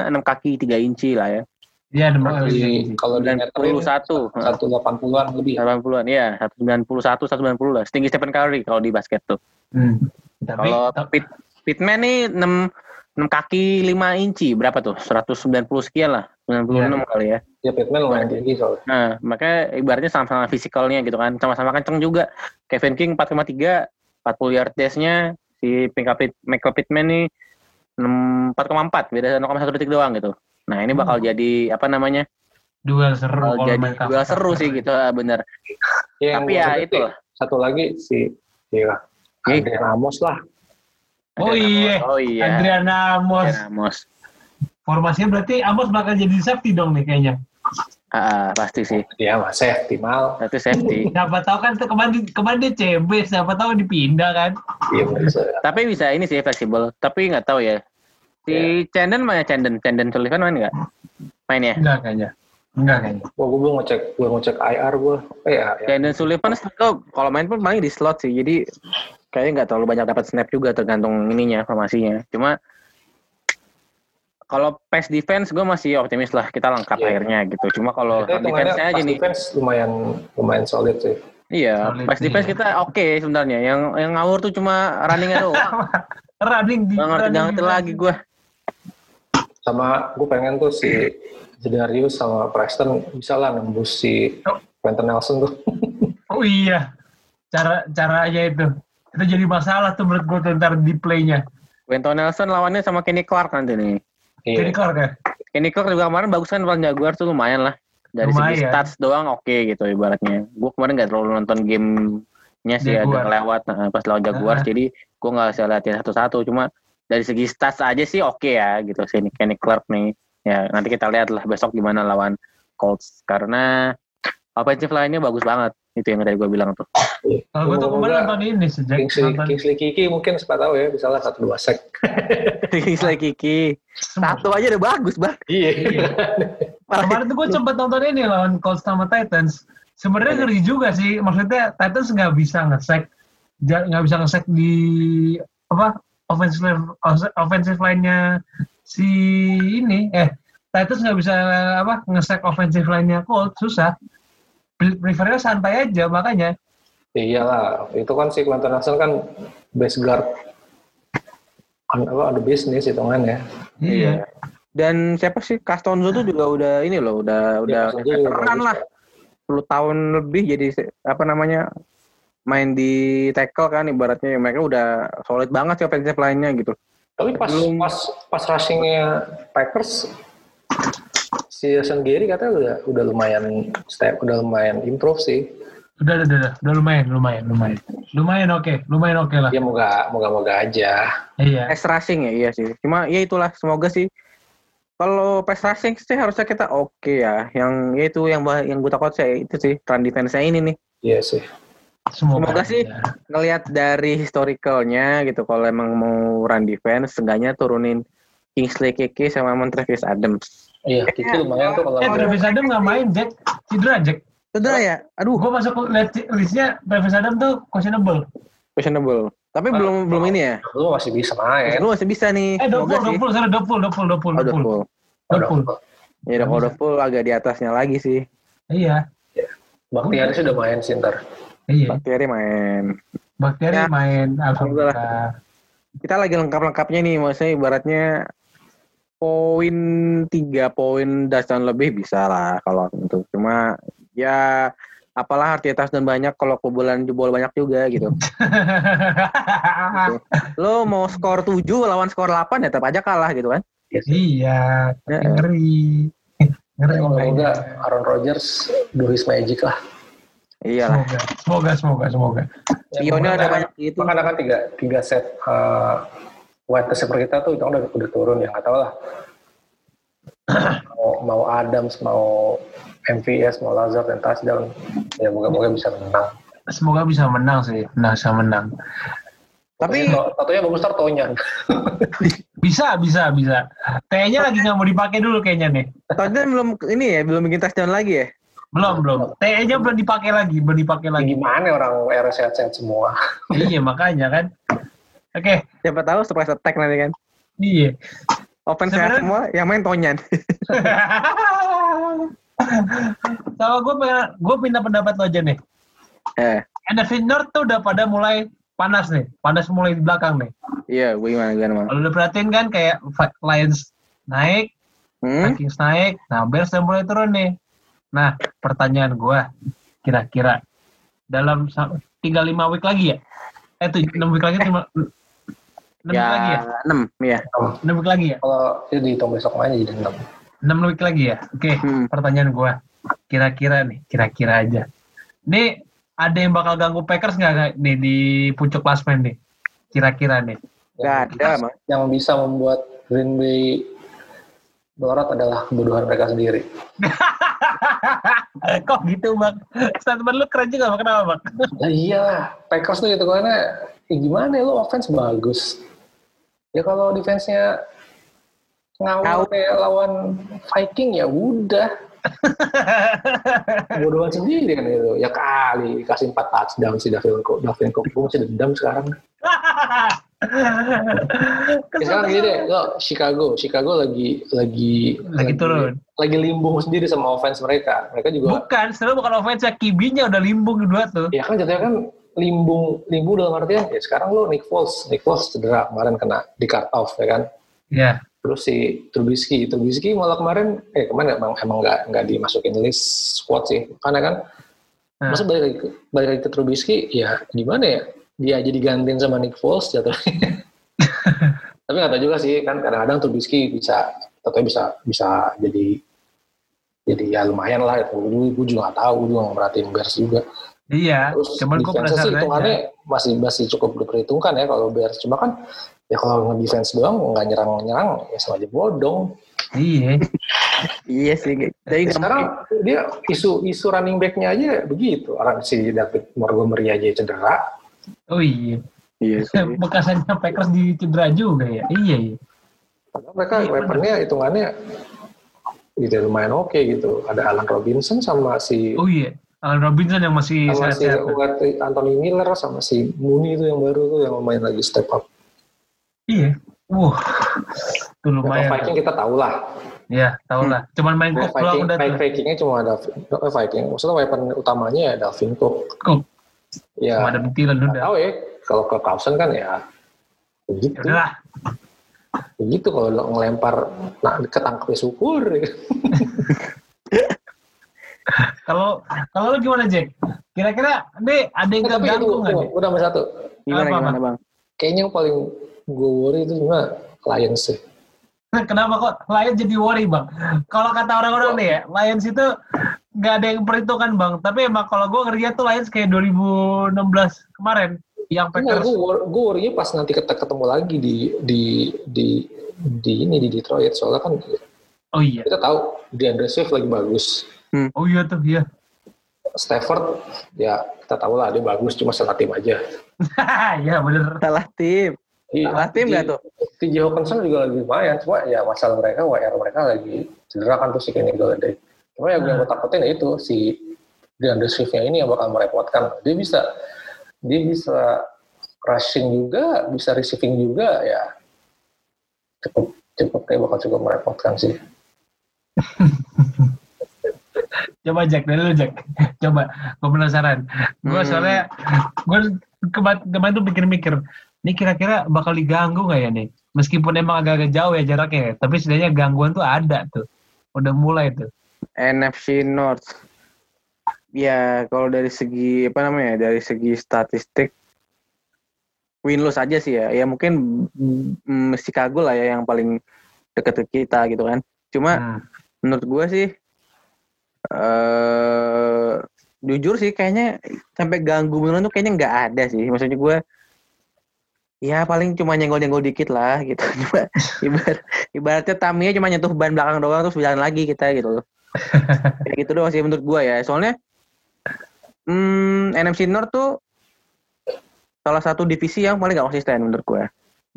[SPEAKER 2] 6 kaki 3 inci lah ya.
[SPEAKER 1] Iya,
[SPEAKER 3] di kalau di meterin
[SPEAKER 2] 91,
[SPEAKER 3] satu delapan puluhan lebih.
[SPEAKER 2] 80-an, iya, 191, 190 lah. Setinggi Stephen Curry kalau di basket tuh.
[SPEAKER 1] Hmm. Tapi,
[SPEAKER 2] Kalau
[SPEAKER 1] tapi
[SPEAKER 2] Pitt, Pittman nih 6, 6 kaki 5 inci, berapa tuh? 190 sekian lah, 96 kali ya.
[SPEAKER 3] Ya Pittman lumayan tinggi soalnya.
[SPEAKER 2] Nah, makanya ibaratnya sama-sama fisikalnya gitu kan. Sama-sama kenceng juga. Kevin King 4,3, 40 yard dash-nya. Si Michael Pitt- Michael Pittman nih 6 4,4, beda 0,1 detik doang gitu. Nah, ini bakal jadi apa namanya?
[SPEAKER 1] duel seru
[SPEAKER 2] Bakal
[SPEAKER 1] kalau
[SPEAKER 2] jadi duel seru sih gitu, ah, bener.
[SPEAKER 3] Ya, yang
[SPEAKER 2] Tapi ya itu.
[SPEAKER 3] Satu lagi si ya
[SPEAKER 2] Iya.
[SPEAKER 3] Andre Ramos lah.
[SPEAKER 1] Oh iya.
[SPEAKER 2] Amos. Oh iya.
[SPEAKER 1] Adrian Amos.
[SPEAKER 2] Adrian Amos.
[SPEAKER 1] Formasinya berarti Amos bakal jadi safety dong nih kayaknya.
[SPEAKER 2] Ah, ah, pasti sih.
[SPEAKER 3] Ya mas safety mal.
[SPEAKER 2] Itu safety. [laughs]
[SPEAKER 1] Siapa tahu kan tuh kemarin kemarin dia CB, siapa tahu dipindah kan.
[SPEAKER 3] Iya bisa.
[SPEAKER 2] Tapi bisa ini sih fleksibel. Tapi nggak tahu ya. Si Chandon mana Chandon? Chandon Sullivan main nggak? Main ya?
[SPEAKER 1] Enggak kayaknya. Enggak kayaknya.
[SPEAKER 3] Wah gue belum ngecek, gue ngecek IR gue. Eh ya, ya.
[SPEAKER 2] Chandon Sullivan kalau main pun paling di slot sih. Jadi kayaknya nggak terlalu banyak dapat snap juga tergantung ininya formasinya. Cuma kalau pass defense gue masih optimis lah kita lengkap
[SPEAKER 3] Iya.
[SPEAKER 2] akhirnya gitu. Cuma kalau defense-nya aja nih.
[SPEAKER 3] defense lumayan lumayan solid sih.
[SPEAKER 2] Iya,
[SPEAKER 1] Solid
[SPEAKER 2] pass defense
[SPEAKER 1] nih.
[SPEAKER 2] kita oke sebenarnya. Yang yang ngawur tuh cuma runningnya doang. [laughs]
[SPEAKER 1] Running di
[SPEAKER 2] ngerti,
[SPEAKER 1] running
[SPEAKER 2] ngerti
[SPEAKER 1] defense.
[SPEAKER 2] lagi gue.
[SPEAKER 3] Sama gue pengen tuh si Zedarius sama Preston bisa lah nembus si
[SPEAKER 1] Oh.
[SPEAKER 3] Quentin Nelson tuh.
[SPEAKER 1] Oh iya. Cara caranya itu. Itu jadi masalah tuh menurut gue tuh ntar di play-nya.
[SPEAKER 2] Quentin Nelson lawannya sama Kenny Clark nanti nih.
[SPEAKER 1] Jadi
[SPEAKER 3] Iya.
[SPEAKER 1] Clark ya?
[SPEAKER 2] Kenny Clark juga kemarin bagus kan lawan Jaguar tuh lumayan lah. Dari segi
[SPEAKER 1] Lumayan.
[SPEAKER 2] stats doang oke gitu ibaratnya. Gue kemarin gak terlalu nonton gamenya sih
[SPEAKER 1] Jaguar.
[SPEAKER 2] ada kelewat nah, pas lawan Jaguar.
[SPEAKER 1] Ah.
[SPEAKER 2] Jadi gue gak bisa liatin satu-satu. Cuma dari segi stats aja sih oke ya gitu sih ini Kenny Clark nih. Ya nanti kita lihat lah besok gimana lawan Colts. Karena offensive line-nya bagus banget. Itu yang tadi gue bilang tuh.
[SPEAKER 1] Kalau gue tuh kemarin nonton ini sejak
[SPEAKER 3] Kingsley,
[SPEAKER 1] nonton
[SPEAKER 3] Kingsley Kiki mungkin siapa tahu ya bisa lah satu dua sek. [laughs]
[SPEAKER 2] Kingsley Kiki. Satu aja udah bagus bang.
[SPEAKER 3] Iya.
[SPEAKER 1] Kemarin tuh gue sempat nonton ini lawan Colts sama Titans. Sebenarnya ngeri juga sih. Maksudnya Titans nggak bisa nge-sack. Ja- nggak bisa nge-sack di apa offensive offensive line-nya si ini eh Titans nggak bisa apa nge-sack offensive line-nya Colts susah. Pre- Prefernya santai aja makanya.
[SPEAKER 3] Iyalah, itu kan si Quentin Nelson kan base guard on, apa, on the business hitungannya.
[SPEAKER 1] Iya.
[SPEAKER 2] Dan siapa sih Castonzo tuh juga udah ini loh, udah udah
[SPEAKER 3] Castonzo juga
[SPEAKER 2] veteran lah. 10 tahun lebih jadi apa namanya main di tackle kan ibaratnya mereka udah solid banget sih offensive line-nya gitu.
[SPEAKER 3] Tapi pas
[SPEAKER 2] Belum-
[SPEAKER 3] pas pas rushingnya Packers si Jason Gary katanya udah udah lumayan step udah lumayan improve sih.
[SPEAKER 1] Udah, udah, udah, udah, lumayan, lumayan, lumayan. Lumayan oke, lumayan oke lah.
[SPEAKER 3] Ya moga moga moga aja.
[SPEAKER 1] Iya.
[SPEAKER 2] S rushing ya iya sih. Cuma ya itulah semoga sih Kalau pass rushing sih harusnya kita oke ya. Yang ya itu yang bah- yang gue takut sih itu sih run defense-nya ini nih.
[SPEAKER 3] Iya sih.
[SPEAKER 1] Semoga,
[SPEAKER 2] Semoga sih ngelihat dari historicalnya gitu kalau emang mau run defense seenggaknya turunin Kingsley Keke sama Montravis Adams.
[SPEAKER 3] Iya, Kiki lumayan tuh kalau
[SPEAKER 1] Eh, Travis Adam nggak main, Jack. Cedera, Jack.
[SPEAKER 2] Cedera ya? Aduh,
[SPEAKER 1] Gue masuk lihat listnya Travis Adam tuh questionable.
[SPEAKER 2] questionable. Tapi belum belum ini ya.
[SPEAKER 3] lu masih bisa main.
[SPEAKER 2] Lu masih bisa nih.
[SPEAKER 1] Eh,
[SPEAKER 2] Semoga
[SPEAKER 1] double, double, sorry, double, double, double,
[SPEAKER 2] Oh, udah
[SPEAKER 1] double. Double.
[SPEAKER 2] Ya udah full agak di atasnya lagi sih.
[SPEAKER 1] Iya,
[SPEAKER 3] Bakhtiari sudah main sih ntar.
[SPEAKER 1] iya.
[SPEAKER 2] Bakteri main.
[SPEAKER 1] Bakteri
[SPEAKER 2] Ya,
[SPEAKER 1] main,
[SPEAKER 2] alhamdulillah. Kita lagi lengkap-lengkapnya nih, maksudnya ibaratnya poin tiga poin dasar lebih bisa lah kalau untuk cuma ya apalah arti atas dan banyak kalau kebobolan jebol banyak juga gitu. [laughs] Lo mau skor 7 lawan skor 8 ya tetap aja kalah gitu kan.
[SPEAKER 1] iya, tapi
[SPEAKER 2] Ya.
[SPEAKER 1] ngeri. Ngeri
[SPEAKER 3] Ya, Semoga
[SPEAKER 1] makanya.
[SPEAKER 3] Aaron Rodgers do his magic lah.
[SPEAKER 2] Iya lah.
[SPEAKER 1] Semoga, semoga, semoga, semoga.
[SPEAKER 3] Ya,
[SPEAKER 2] ada banyak gitu.
[SPEAKER 3] Makanya kan tiga, tiga set uh, wide receiver kita tuh itu udah, udah turun ya nggak tahu lah. mau, mau Adams, mau MVS, mau Lazard dan touchdown. Ya moga-moga bisa menang.
[SPEAKER 1] Semoga bisa menang sih, menang bisa menang.
[SPEAKER 2] Tapi
[SPEAKER 3] Satu- satunya bagus ntar Tonyan. [laughs]
[SPEAKER 1] Bisa, bisa, bisa. T-nya lagi nggak mau dipakai dulu kayaknya nih.
[SPEAKER 2] Tottenham belum ini ya, belum bikin touchdown lagi ya.
[SPEAKER 1] Belum, belum. T-nya belum dipakai lagi, belum dipakai lagi.
[SPEAKER 3] gimana orang era sehat-sehat semua.
[SPEAKER 1] iya, makanya kan. Oke,
[SPEAKER 2] Siapa tahu surprise attack nanti kan.
[SPEAKER 1] iya.
[SPEAKER 2] Offense sehat semua, yang main Tonyan. [laughs]
[SPEAKER 1] Sama gue gue pindah pendapat lo aja nih.
[SPEAKER 2] eh,
[SPEAKER 1] NFC North tuh udah pada mulai panas nih, panas mulai di belakang nih.
[SPEAKER 2] iya, gue gimana gimana?
[SPEAKER 1] Kalau udah perhatiin kan kayak Lions naik,
[SPEAKER 2] Hmm?
[SPEAKER 1] Vikings naik, nah Bears udah mulai turun nih. Nah, pertanyaan gue, kira-kira dalam tinggal lima week lagi ya? Eh, tuh, 6 week lagi, 5, 6
[SPEAKER 2] Ya,
[SPEAKER 1] lagi ya?
[SPEAKER 2] 6, ya.
[SPEAKER 1] 6 week lagi ya?
[SPEAKER 3] Kalau itu dihitung besok mainnya jadi 6.
[SPEAKER 1] 6 week lagi ya? Oke,
[SPEAKER 2] Hmm.
[SPEAKER 1] pertanyaan gue, kira-kira nih, kira-kira aja. Ini ada yang bakal ganggu Packers nggak nggak nih di puncak klasmen nih? Kira-kira nih.
[SPEAKER 2] Gak ada, Mang.
[SPEAKER 3] Yang bisa membuat Green Bay melorot adalah kebodohan mereka sendiri. [laughs]
[SPEAKER 1] Kok gitu bang? Statement lu keren juga bang, kenapa bang?
[SPEAKER 3] Nah iya, Packers tuh gitu karena ya gimana ya, lo offense bagus. Ya kalau defense-nya
[SPEAKER 2] Tahu.
[SPEAKER 3] kayak lawan Viking ya udah. [laughs] Kebodohan sendiri kan itu. Ya kali kasih 4 touchdown si Davin Cook. Davin Cook gue masih dendam sekarang. [laughs] Ya, sekarang gini deh, lo Chicago, Chicago lagi lagi
[SPEAKER 1] Lagi turun.
[SPEAKER 3] lagi limbung sendiri sama offense mereka. Mereka juga
[SPEAKER 1] Bukan, sebenarnya bukan offense ya, kibinya udah limbung dua tuh.
[SPEAKER 3] Ya kan jatuhnya kan limbung limbung dalam artian ya sekarang lo Nick Foles Nick Foles cedera kemarin kena di cut off ya kan?
[SPEAKER 1] Ya,
[SPEAKER 3] terus si Trubisky Trubisky malah kemarin eh kemarin emang emang nggak nggak dimasukin list squad sih karena kan
[SPEAKER 1] Nah.
[SPEAKER 3] masa balik lagi ke, balik lagi ke Trubisky ya gimana ya? Dia aja digantiin sama Nick Foles jatuhnya. [laughs] Tapi nggak tahu juga sih kan kadang-kadang Trubisky bisa atau bisa bisa jadi jadi ya lumayan lah itu. Gue juga nggak tahu gue juga nggak merhatiin Bears juga
[SPEAKER 1] iya.
[SPEAKER 3] Terus
[SPEAKER 1] Cuman gue
[SPEAKER 3] defense sih
[SPEAKER 1] penasaran
[SPEAKER 3] hitungannya
[SPEAKER 1] aja.
[SPEAKER 3] masih masih cukup diperhitungkan ya kalau Bears. Cuma kan ya kalau nge-defense doang nggak nyerang-nyerang ya sama aja bodong.
[SPEAKER 1] Iya.
[SPEAKER 2] Iya sih. Jadi
[SPEAKER 3] Ya, sekarang dia isu isu running back-nya aja begitu. Orang si David Montgomery aja cedera.
[SPEAKER 1] Oh iya.
[SPEAKER 2] Iya [laughs] sih.
[SPEAKER 1] Bekasannya Packers di cedera juga ya. Iya, iya.
[SPEAKER 3] Padahal mereka
[SPEAKER 1] Iya,
[SPEAKER 3] weaponnya hitungannya gitu lumayan oke gitu. Ada Alan Robinson sama si
[SPEAKER 1] Oh iya. Alan Robinson yang masih
[SPEAKER 3] sama si. Anthony Miller sama si Mooney itu yang baru tuh yang lumayan lagi step up.
[SPEAKER 1] Iya. Wah.
[SPEAKER 3] Nah, kalau
[SPEAKER 1] lumayan.
[SPEAKER 3] Viking kita tahu lah.
[SPEAKER 1] Ya, tau lah. Cuman main
[SPEAKER 3] Nah,
[SPEAKER 1] Cook doang
[SPEAKER 3] Viking,
[SPEAKER 1] udah tuh.
[SPEAKER 3] Vikingnya cuma ada eh, Viking. Maksudnya weapon utamanya ya Dalvin Cook.
[SPEAKER 1] Cook.
[SPEAKER 3] Ya,
[SPEAKER 1] Cuma ada bentilan udah.
[SPEAKER 3] tahu ya. Kalau ke Carlson kan ya begitu.
[SPEAKER 1] Ya udahlah.
[SPEAKER 3] Begitu kalau lo ngelempar nah ketangkep ya syukur. [laughs]
[SPEAKER 1] Kalau kalau lu gimana Jack? Kira-kira deh ada yang
[SPEAKER 3] Eh, tapi itu
[SPEAKER 1] ganggu nggak
[SPEAKER 3] udah nomor satu.
[SPEAKER 2] Gimana
[SPEAKER 1] Apa,
[SPEAKER 2] gimana
[SPEAKER 1] Bang?
[SPEAKER 3] Kayaknya yang paling gue worry itu cuma Lions sih.
[SPEAKER 1] Kenapa kok Lions jadi worry bang? Kalau kata orang-orang nih ya, Lions itu nggak ada yang perhitungan bang. Tapi emang kalau gue ngerinya tuh Lions kayak 2016 kemarin yang Packers.
[SPEAKER 3] gue gue worry pas nanti kita ketemu lagi di di di di ini di Detroit soalnya kan
[SPEAKER 1] Oh iya.
[SPEAKER 3] Kita tahu DeAndre Swift lagi bagus.
[SPEAKER 1] Oh iya tuh, iya.
[SPEAKER 3] Stafford ya kita tahu lah dia bagus cuma salah tim aja. [laughs]
[SPEAKER 1] Iya bener.
[SPEAKER 2] Salah tim.
[SPEAKER 3] Iya,
[SPEAKER 2] Salah tim nggak tuh?
[SPEAKER 3] TJ Hawkinson juga lagi lumayan, cuma ya masalah mereka, WR mereka lagi cedera kan tuh si Kenny Galladay. Cuma yang
[SPEAKER 1] Hmm.
[SPEAKER 3] gue takutin ya itu si DeAndre Swift-nya ini yang bakal merepotkan. Dia bisa dia bisa rushing juga, bisa receiving juga ya cukup cukup kayak bakal cukup merepotkan sih. [laughs]
[SPEAKER 1] Coba Jack, dari lu Jack. [laughs] Coba, gue penasaran. Gue
[SPEAKER 2] Hmm.
[SPEAKER 1] soalnya, gue kemarin, kemarin tuh mikir-mikir, ini kira-kira bakal diganggu nggak ya nih? Meskipun emang agak-agak jauh ya jaraknya, ya, tapi setidaknya gangguan tuh ada tuh. Udah mulai tuh.
[SPEAKER 2] NFC North. Ya, kalau dari segi apa namanya? Dari segi statistik win loss aja sih ya. Ya mungkin mm, Chicago lah ya yang paling deket ke kita gitu kan. Cuma
[SPEAKER 1] Hmm.
[SPEAKER 2] menurut gua sih eh jujur sih kayaknya sampai ganggu beneran tuh kayaknya nggak ada sih. Maksudnya gua ya paling cuma nyenggol-nyenggol dikit lah gitu. [laughs] Cuma ibarat, ibaratnya Tamiya cuma nyentuh ban belakang doang terus jalan lagi kita gitu loh. [laughs] Kayak gitu doang sih menurut gua ya. Soalnya hmm, NFC North tuh salah satu divisi yang paling gak konsisten menurut gua.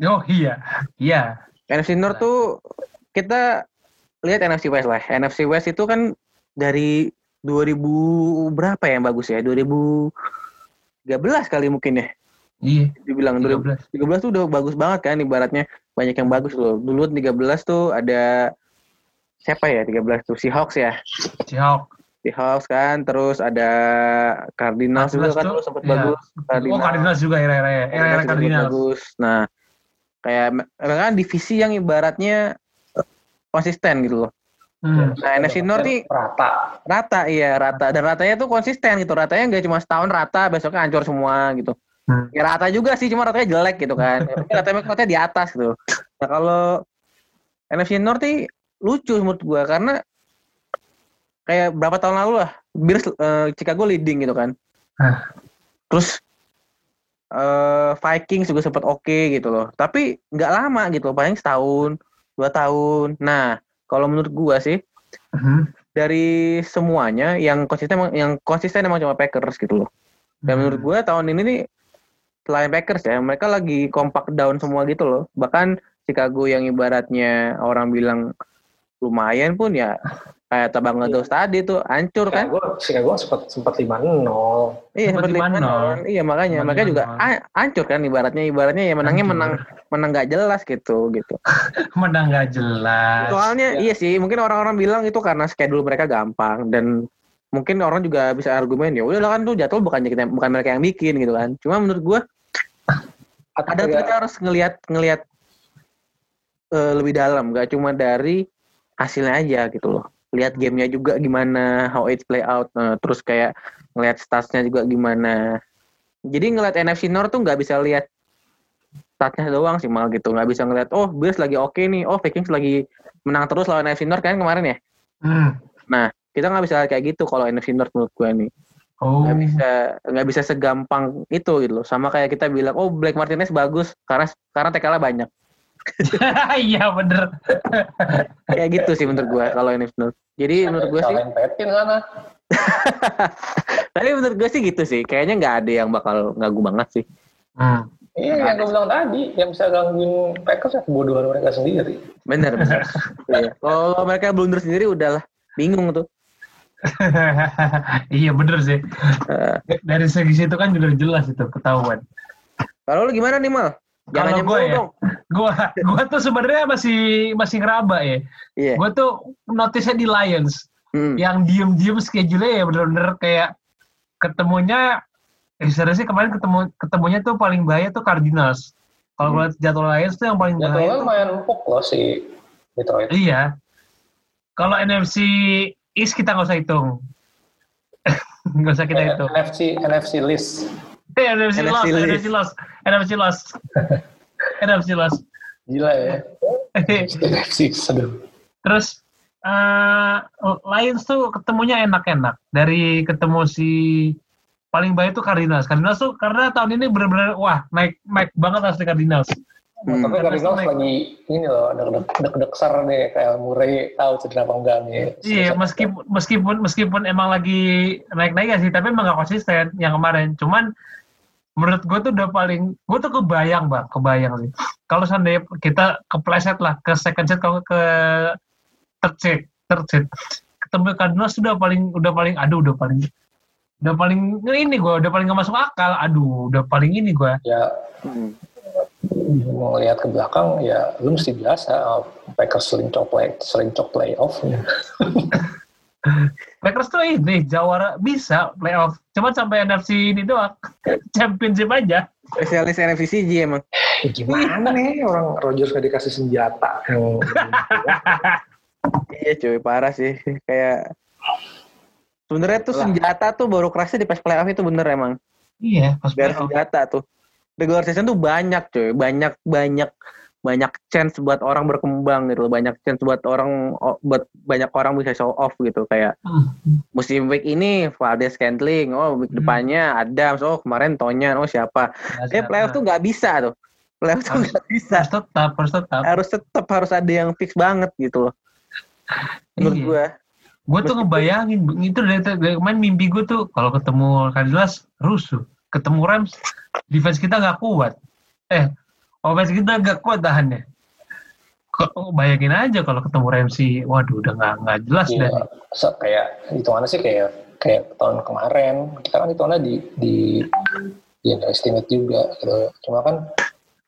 [SPEAKER 1] Oh iya, iya.
[SPEAKER 2] NFC North tuh kita lihat NFC West lah. NFC West itu kan dari 2000 berapa ya yang bagus ya? 2013 kali mungkin ya.
[SPEAKER 1] Iya,
[SPEAKER 2] Dibilang
[SPEAKER 1] 13.
[SPEAKER 2] 2013 tuh udah bagus banget kan ibaratnya banyak yang bagus loh. Dulu 13 tuh ada siapa ya 13 tuh Seahawks ya.
[SPEAKER 1] Seahawks.
[SPEAKER 2] Seahawks kan terus ada Cardinals juga
[SPEAKER 1] 14
[SPEAKER 2] kan
[SPEAKER 1] tuh,
[SPEAKER 2] sempat
[SPEAKER 1] iya.
[SPEAKER 2] bagus.
[SPEAKER 1] Oh, Cardinals juga era-era ya. Era-era
[SPEAKER 2] Cardinals
[SPEAKER 1] Cardinals.
[SPEAKER 2] bagus. Nah, kayak kan divisi yang ibaratnya konsisten gitu loh.
[SPEAKER 1] Hmm.
[SPEAKER 2] Nah, NFC North nih
[SPEAKER 3] rata.
[SPEAKER 2] rata iya rata dan ratanya tuh konsisten gitu. Ratanya nggak cuma setahun rata, besoknya hancur semua gitu.
[SPEAKER 1] Hmm.
[SPEAKER 2] Ya rata juga sih, cuma ratanya jelek gitu kan. Ya, ratanya ratanya di atas gitu. Nah, kalau NFC North nih lucu menurut gua karena kayak berapa tahun lalu lah Bears eh, Chicago leading gitu kan.
[SPEAKER 1] Hah.
[SPEAKER 2] Terus eh Vikings juga sempat oke gitu loh. Tapi nggak lama gitu, loh, paling setahun, dua tahun. Nah, kalau menurut gua sih
[SPEAKER 1] Hmm.
[SPEAKER 2] dari semuanya yang konsisten yang konsisten emang cuma Packers gitu loh. Dan menurut gue tahun ini nih selain Packers ya, mereka lagi kompak down semua gitu loh. Bahkan Chicago yang ibaratnya orang bilang lumayan pun ya kayak tabang ngedos tadi tuh hancur kan.
[SPEAKER 3] Chicago, Chicago sempat sempat lima nol.
[SPEAKER 2] Iya
[SPEAKER 1] Sempat 5-0.
[SPEAKER 2] mana? Iya makanya
[SPEAKER 1] Sempat
[SPEAKER 2] mereka juga
[SPEAKER 1] 5-0.
[SPEAKER 2] ha- hancur kan ibaratnya ibaratnya ya menangnya
[SPEAKER 1] Hancur.
[SPEAKER 2] menang menang nggak jelas gitu gitu. [laughs]
[SPEAKER 1] Menang nggak jelas.
[SPEAKER 2] Soalnya
[SPEAKER 3] Ya.
[SPEAKER 2] iya sih, mungkin orang-orang bilang itu karena schedule mereka gampang dan mungkin orang juga bisa argumen ya udah kan tuh jadwal bukan kita bukan mereka yang bikin gitu kan. Cuma menurut gua
[SPEAKER 3] Atau
[SPEAKER 2] ada kita harus ngelihat ngelihat eh, lebih dalam, gak cuma dari hasilnya aja gitu loh. Lihat gamenya juga gimana, how it play out, Nah, terus kayak ngelihat statsnya juga gimana. Jadi ngelihat NFC North tuh nggak bisa lihat statsnya doang sih mal gitu, nggak bisa ngelihat oh Bears lagi oke nih, oh Vikings lagi menang terus lawan NFC North kan kemarin ya.
[SPEAKER 1] Hmm.
[SPEAKER 2] Kita nggak bisa kayak gitu kalau NFC North menurut gue nih
[SPEAKER 1] Oh.
[SPEAKER 2] nggak bisa nggak bisa segampang itu gitu loh sama kayak kita bilang oh Black Martinez bagus karena karena TKL banyak [laughs]
[SPEAKER 1] Iya bener.
[SPEAKER 2] kayak gitu sih menurut gua kalau ini menurut jadi menurut gua sih
[SPEAKER 3] Petin sana. [laughs]
[SPEAKER 2] tapi menurut gua sih gitu sih kayaknya nggak ada yang bakal ngagu banget sih
[SPEAKER 1] Hmm.
[SPEAKER 3] Iya, yang gue bilang tadi, yang bisa gangguin Packers ya kebodohan mereka sendiri.
[SPEAKER 2] bener bener [laughs] Iya. kalau mereka blunder sendiri udahlah bingung tuh
[SPEAKER 1] iya bener sih.
[SPEAKER 2] Eh,
[SPEAKER 1] Dari segi situ kan udah jelas itu ketahuan.
[SPEAKER 2] kalau lu gimana nih mal jangan
[SPEAKER 1] Kalau gue ya, Gua gua tuh sebenarnya masih masih ngeraba ya.
[SPEAKER 2] iya
[SPEAKER 1] Gua tuh notice di Lions
[SPEAKER 2] Hmm.
[SPEAKER 1] yang diem-diem schedule ya bener-bener kayak ketemunya eh serius sih kemarin ketemu ketemunya tuh paling bahaya tuh Cardinals. Kalau
[SPEAKER 2] Hmm.
[SPEAKER 1] jadwal Lions tuh yang paling bahaya
[SPEAKER 3] Jadwalnya lumayan empuk loh si Detroit.
[SPEAKER 1] Iya. Kalau NFC East kita nggak usah hitung. [laughs] nggak usah kita
[SPEAKER 3] Eh,
[SPEAKER 1] hitung.
[SPEAKER 3] NFC NFC list.
[SPEAKER 1] Eh, NFC,
[SPEAKER 2] NFC
[SPEAKER 1] loss,
[SPEAKER 2] list.
[SPEAKER 1] NFC loss, NFC loss, [laughs] NFC loss.
[SPEAKER 3] Gila ya. [laughs] NFC, aduh.
[SPEAKER 1] Terus eh Lions tuh ketemunya enak-enak. Dari ketemu si paling baik tuh Cardinals. Cardinals tuh karena tahun ini benar-benar wah naik naik banget asli Cardinals.
[SPEAKER 2] Hmm.
[SPEAKER 3] Tapi Cardinals
[SPEAKER 1] naik.
[SPEAKER 3] lagi ini loh, deg-deg ser nih kayak Murray tahu cedera apa enggak nih.
[SPEAKER 1] Iya, meskipun meskipun meskipun emang lagi naik-naik ya sih, tapi emang gak konsisten yang kemarin. Cuman menurut gue tuh udah paling, gue tuh kebayang bang, kebayang sih. Kalau seandainya kita kepleset lah ke second set, kalau ke third set, third set, ketemu Cardinals sudah paling, udah paling, aduh, udah paling, udah paling ini gue, udah paling gak masuk akal. Aduh, udah paling ini gue.
[SPEAKER 3] Ya
[SPEAKER 2] Hmm.
[SPEAKER 3] mau lihat ke belakang ya lu mesti biasa Packers sering cok play sering cok playoff [laughs]
[SPEAKER 1] Lakers tuh ini jawara bisa playoff, cuman sampai NFC ini doang, [laughs] championship aja.
[SPEAKER 2] Spesialis NFC CG emang.
[SPEAKER 3] Ya, gimana nih orang Rodgers gak dikasih senjata [laughs]
[SPEAKER 2] Iya cuy, parah sih. Kayak sebenarnya tuh
[SPEAKER 3] Lah.
[SPEAKER 2] senjata tuh baru kerasnya di pas playoff itu bener emang.
[SPEAKER 1] Iya, pas
[SPEAKER 2] Biar
[SPEAKER 1] playoff.
[SPEAKER 2] senjata tuh. Regular season tuh banyak cuy, banyak banyak banyak chance buat orang berkembang gitu, banyak chance buat orang buat banyak orang bisa show off gitu kayak
[SPEAKER 1] Hmm.
[SPEAKER 2] musim week ini Valdez Scantling, oh week
[SPEAKER 1] Hmm.
[SPEAKER 2] depannya Adams, oh kemarin Tonyan, oh siapa. Eh playoff tuh nggak bisa tuh. Playoff tuh
[SPEAKER 1] Harus-
[SPEAKER 2] nggak bisa.
[SPEAKER 1] harus tetap, harus tetap.
[SPEAKER 2] Harus tetap harus ada yang fix banget gitu loh. Menurut
[SPEAKER 1] Iya.
[SPEAKER 2] gua.
[SPEAKER 1] Gue tuh ngebayangin itu dari, dari kemarin mimpi gue tuh kalau ketemu Cardinals rusuh, ketemu Rams defense kita nggak kuat. Eh, offense kita nggak kuat tahannya. Kok bayangin aja kalau ketemu Ramsey, waduh udah nggak nggak jelas
[SPEAKER 3] Iya,
[SPEAKER 1] dan
[SPEAKER 3] se- kayak hitungannya sih kayak kayak tahun kemarin kita kan hitungannya di di di underestimate juga gitu. Cuma kan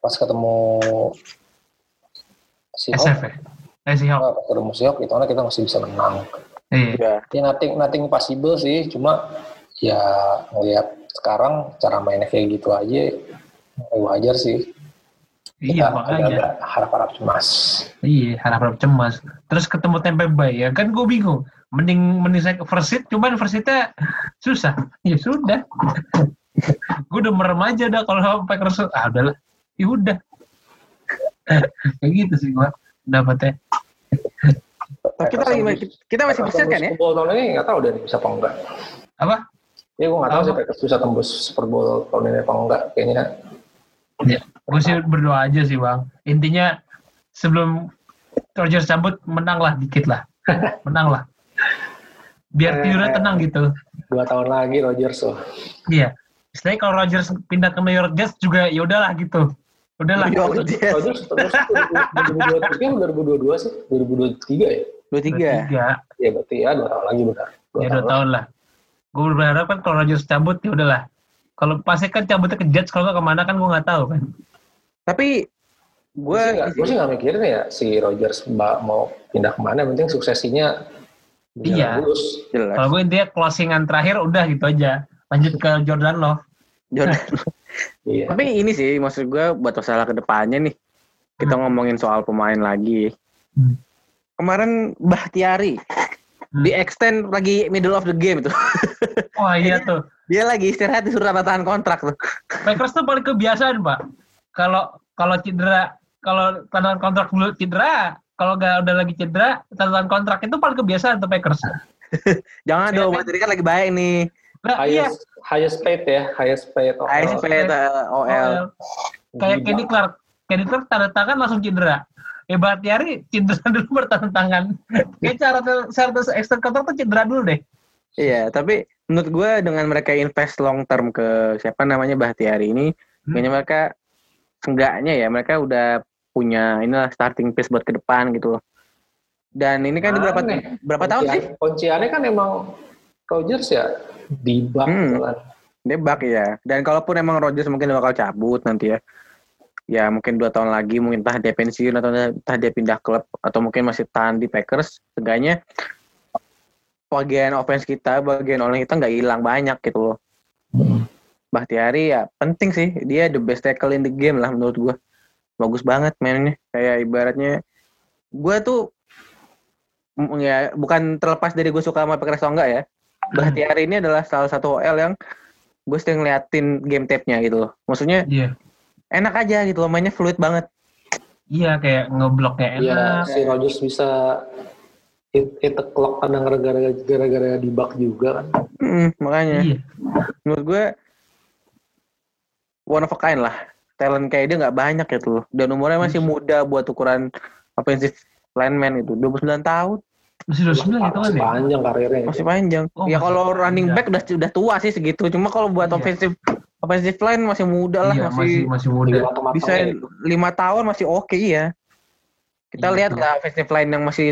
[SPEAKER 3] pas ketemu si
[SPEAKER 1] SF ya. Eh si Hawk.
[SPEAKER 3] pas ketemu Seahawks hitungannya kita masih bisa menang.
[SPEAKER 1] Iya.
[SPEAKER 2] Ya.
[SPEAKER 3] Ya nothing nothing possible sih, cuma ya ngelihat sekarang cara mainnya kayak gitu aja ya wajar sih.
[SPEAKER 1] Iya makanya.
[SPEAKER 3] harap-harap cemas.
[SPEAKER 1] Iya harap-harap cemas. Terus ketemu Tampa Bay ya kan gue bingung. Mending mending saya ke first seat, cuman first seatnya susah. Ya sudah. gue udah merem aja dah kalau Packers ah udahlah. Ya udah. Kayak gitu sih gue dapetnya.
[SPEAKER 2] Tapi kita lagi kita masih bisa kan ya?
[SPEAKER 3] Super Bowl tahun ini nggak tahu deh bisa apa enggak.
[SPEAKER 1] Apa?
[SPEAKER 3] Ya gue nggak tahu sih Packers bisa tembus Super Bowl tahun ini apa enggak. Kayaknya
[SPEAKER 1] Ya, gue sih berdoa aja sih bang. Intinya sebelum Rodgers cabut menang lah dikit lah. [laughs] Menang lah. Biar tidurnya tenang gitu.
[SPEAKER 3] dua tahun lagi Rodgers loh.
[SPEAKER 1] Iya. Istilahnya kalau Rodgers pindah ke New York Jets juga ya udahlah gitu. Udahlah.
[SPEAKER 2] New York Jets.
[SPEAKER 3] 2023 2022 sih 2023 ya.
[SPEAKER 2] Dua tiga.
[SPEAKER 1] Tiga.
[SPEAKER 3] Ya berarti ya dua tahun lagi benar. Dua
[SPEAKER 1] Ya dua
[SPEAKER 3] tahun
[SPEAKER 1] tahun lah. Gue berharap kan kalau Rodgers cabut ya udahlah. Kalau pasti kan cabutnya ke Jets kalau nggak ke mana kan gue nggak tahu kan.
[SPEAKER 2] Tapi
[SPEAKER 3] Gue
[SPEAKER 2] gue
[SPEAKER 3] sih nggak- mikirin ya si Rodgers mbak mau pindah ke mana. Yang penting suksesinya berjalan
[SPEAKER 1] Iya.
[SPEAKER 2] jelas.
[SPEAKER 1] Kalau gue intinya closingan terakhir udah gitu aja. Lanjut ke Jordan Love.
[SPEAKER 2] Jordan. [laughs]
[SPEAKER 3] Iya.
[SPEAKER 2] Tapi ini sih maksud gue buat masalah ke depannya nih. Kita ngomongin soal pemain lagi.
[SPEAKER 1] Hmm.
[SPEAKER 2] Kemarin Bahtiari
[SPEAKER 1] Hmm.
[SPEAKER 2] di extend lagi middle of the game itu.
[SPEAKER 1] Wah iya [laughs] tuh.
[SPEAKER 2] Dia lagi istirahat disuruh tanda tangan kontrak tuh.
[SPEAKER 1] Packers tuh paling kebiasaan pak. Kalau kalau cedera, kalau tanda kontrak dulu cedera, kalau nggak udah lagi cedera, tanda kontrak itu paling kebiasaan tuh Packers. [laughs]
[SPEAKER 2] Jangan
[SPEAKER 1] Iya
[SPEAKER 2] dong,
[SPEAKER 1] kan?
[SPEAKER 2] Bahtiari kan lagi baik nih.
[SPEAKER 1] Nah, iya.
[SPEAKER 3] highest highest paid ya, highest paid. OL.
[SPEAKER 2] ASP uh, OL.
[SPEAKER 1] OL. Kayak. Kenny Clark. Kenny Clark tanda tangan langsung cedera. Eh Bahtiari cedera [laughs] dulu bertanda tangan. Kayak cara cara extend kontrak tuh cedera dulu deh.
[SPEAKER 2] Iya, tapi menurut gue dengan mereka invest long term ke siapa namanya Bahtiari ini,
[SPEAKER 1] Hmm.
[SPEAKER 2] kayaknya mereka seenggaknya ya mereka udah punya inilah starting piece buat ke depan gitu loh. Dan ini kan berapa berapa tahun sih?
[SPEAKER 3] Kunciannya kan emang Rodgers ya di bak
[SPEAKER 2] Hmm.
[SPEAKER 3] gitu kan.
[SPEAKER 2] Dia bak ya. Dan kalaupun emang Rodgers mungkin bakal cabut nanti ya. Ya mungkin dua tahun lagi mungkin entah dia pensiun atau entah dia pindah klub atau mungkin masih tahan di Packers. Seenggaknya bagian offense kita, bagian online kita nggak hilang banyak gitu loh. Bahtiari ya penting sih. Dia the best tackle in the game lah menurut gua. Bagus banget mainnya. Kayak ibaratnya gua tuh mm, ya bukan terlepas dari gue suka sama Packers atau enggak ya. Bahtiari ini adalah salah satu OL yang gue sering ngeliatin game tape-nya gitu loh. Maksudnya
[SPEAKER 1] Iya.
[SPEAKER 2] enak aja gitu loh, mainnya fluid banget.
[SPEAKER 1] Iya kayak ngebloknya
[SPEAKER 3] Iya,
[SPEAKER 1] enak.
[SPEAKER 3] si Rodgers bisa hit, hit the clock kadang gara-gara gara-gara di bak juga kan.
[SPEAKER 2] Mm, makanya
[SPEAKER 1] Iya.
[SPEAKER 2] menurut gue one of a kind lah. talent kayak dia nggak banyak gitu loh. Dan umurnya masih muda buat ukuran offensive lineman itu. 29 tahun.
[SPEAKER 1] Masih 29 gitu kan
[SPEAKER 3] Masih
[SPEAKER 1] ya?
[SPEAKER 3] panjang karirnya.
[SPEAKER 2] Masih panjang.
[SPEAKER 1] Oh,
[SPEAKER 2] ya kalau running back udah udah tua sih segitu. Cuma kalau buat
[SPEAKER 1] Iya.
[SPEAKER 2] offensive offensive line masih muda lah,
[SPEAKER 1] Iya, masih
[SPEAKER 2] masih,
[SPEAKER 1] masih muda.
[SPEAKER 2] Bisa
[SPEAKER 3] gitu.
[SPEAKER 2] lima tahun masih oke ya. Kita
[SPEAKER 1] Iya,
[SPEAKER 2] lihat
[SPEAKER 1] iya.
[SPEAKER 2] lah offensive line yang masih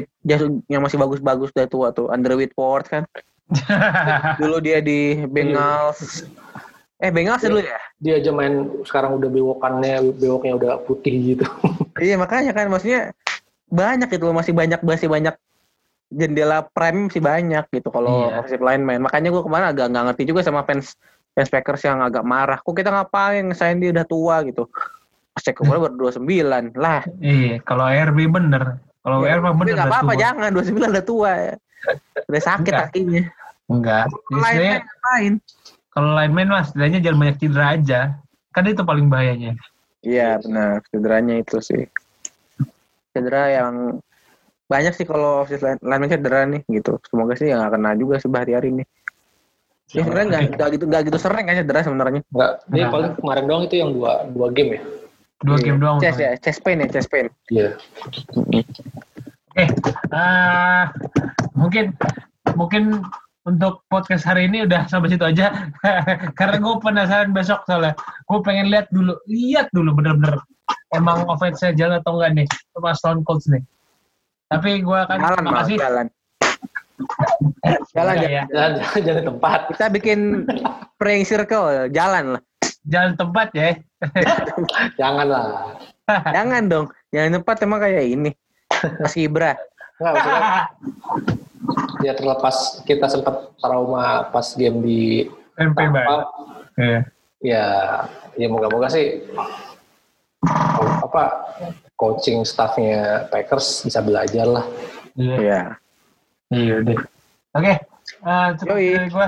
[SPEAKER 2] yang masih bagus-bagus udah tua tuh. Andrew Whitworth kan. [laughs] Dulu dia di Bengals. Eh Bengals dulu ya?
[SPEAKER 3] Dia aja main sekarang udah bewokannya, bewoknya udah putih gitu. [laughs]
[SPEAKER 2] Iya makanya kan maksudnya banyak gitu loh masih banyak masih banyak jendela prime masih banyak gitu kalau
[SPEAKER 1] Iya.
[SPEAKER 2] offensive lineman. Makanya gue kemarin agak nggak ngerti juga sama fans fans Packers yang agak marah. Kok kita ngapain ngesain dia udah tua gitu. Pas cek umurnya baru 29 lah.
[SPEAKER 1] Iya, kalau RB bener. Kalau
[SPEAKER 2] Ya,
[SPEAKER 1] RB bener
[SPEAKER 2] nggak
[SPEAKER 1] udah
[SPEAKER 2] apa-apa jangan 29 udah tua ya. Udah sakit
[SPEAKER 1] Enggak.
[SPEAKER 2] kakinya.
[SPEAKER 1] Enggak. Sebenarnya
[SPEAKER 2] ngapain?
[SPEAKER 1] Kalau lineman mas, setidaknya jangan banyak cedera aja. Kan itu paling bahayanya.
[SPEAKER 2] Iya benar, cederanya itu sih. Cedera yang banyak sih kalau line- lineman cedera nih gitu. Semoga sih nggak kena juga sih hari ini. Ya sebenarnya nggak nggak gitu nggak gitu sering kan cedera sebenarnya.
[SPEAKER 3] Enggak, dia
[SPEAKER 1] Enggak.
[SPEAKER 3] paling kemarin doang itu yang dua dua game ya.
[SPEAKER 1] Dua
[SPEAKER 2] Iya.
[SPEAKER 1] game doang.
[SPEAKER 2] Chest
[SPEAKER 1] untungnya.
[SPEAKER 2] ya, chest pain ya, chest pain.
[SPEAKER 3] Iya.
[SPEAKER 1] Eh, ah, mungkin mungkin untuk podcast hari ini udah sampai situ aja. [laughs] Karena gue penasaran besok soalnya. Gue pengen lihat dulu, lihat dulu bener-bener emang offense-nya jalan atau enggak nih sama Stone Cold nih. Tapi gue akan
[SPEAKER 2] Jalan [laughs]
[SPEAKER 1] makasih.
[SPEAKER 2] jalan. Jalan jalan.
[SPEAKER 1] ya.
[SPEAKER 3] Jangan, jangan, jangan tempat.
[SPEAKER 2] Kita bikin praying circle, jalan lah.
[SPEAKER 1] Jalan tempat ya. [laughs]
[SPEAKER 3] Jangan lah.
[SPEAKER 2] Jangan dong, jangan tempat emang kayak ini. Mas Ibra.
[SPEAKER 3] Enggak, ya terlepas kita sempat trauma pas game di
[SPEAKER 1] MP
[SPEAKER 3] Tampa,
[SPEAKER 1] banget. Iya.
[SPEAKER 3] ya ya moga-moga sih apa coaching staffnya Packers bisa belajar lah.
[SPEAKER 1] Iya.
[SPEAKER 2] Iya.
[SPEAKER 1] Iya deh. Oke, eh, cukup
[SPEAKER 2] Yoi.
[SPEAKER 1] dari gua.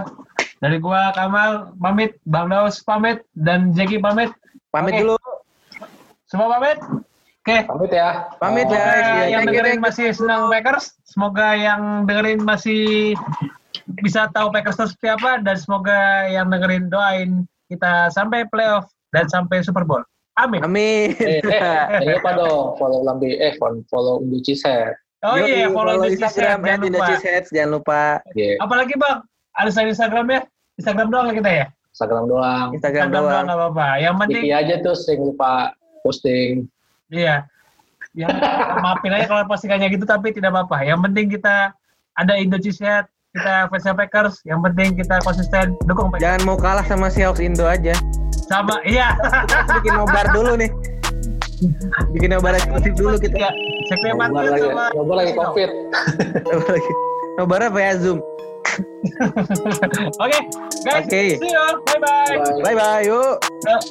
[SPEAKER 1] Dari gua Kamal pamit, Bang Daus pamit, dan Jeki pamit.
[SPEAKER 2] Pamit
[SPEAKER 1] Oke.
[SPEAKER 2] dulu.
[SPEAKER 1] Semua pamit. Oke.
[SPEAKER 3] Pamit ya.
[SPEAKER 2] Pamit,
[SPEAKER 3] Oh,
[SPEAKER 2] guys.
[SPEAKER 1] Semoga
[SPEAKER 2] Iya,
[SPEAKER 1] yang
[SPEAKER 2] thank you,
[SPEAKER 1] dengerin
[SPEAKER 2] thank you.
[SPEAKER 1] masih senang Packers. Semoga yang dengerin masih bisa tahu Packers itu seperti apa dan semoga yang dengerin doain kita sampai playoff dan sampai Super Bowl. Amin.
[SPEAKER 2] Amin.
[SPEAKER 3] Eh, eh, [laughs] jangan lupa dong follow Lambe, eh follow Unduci Set.
[SPEAKER 1] Oh iya, follow Indonesia
[SPEAKER 2] Instagram
[SPEAKER 1] jangan lupa.
[SPEAKER 2] Jangan lupa
[SPEAKER 3] Iya,
[SPEAKER 1] Apalagi Bang, ada selain Instagram ya? Instagram doang ya kita ya?
[SPEAKER 3] Instagram doang.
[SPEAKER 2] Instagram doang.
[SPEAKER 1] nggak apa-apa. Yang penting
[SPEAKER 3] Diki aja tuh sering lupa posting.
[SPEAKER 1] Iya. Ya, maafin aja kalau postingannya gitu tapi tidak apa-apa. Yang penting kita ada Indonesia, kita fans Packers. Yang penting kita konsisten dukung Packers.
[SPEAKER 2] Jangan mau kalah sama Seahawks Indo aja.
[SPEAKER 1] Sama, iya.
[SPEAKER 2] Bikin nobar dulu nih. Bikin nobar eksklusif dulu kita.
[SPEAKER 1] Ya,
[SPEAKER 3] Ngobrol
[SPEAKER 1] Patriot
[SPEAKER 3] lagi,
[SPEAKER 1] sama
[SPEAKER 3] ngobrol lagi covid.
[SPEAKER 2] Nobar lagi. Nobar apa ya Zoom? [laughs]
[SPEAKER 1] Oke, guys.
[SPEAKER 2] Oke.
[SPEAKER 1] See you. Bye-bye.
[SPEAKER 3] Bye.
[SPEAKER 2] Bye bye, yuk.
[SPEAKER 1] Yuk.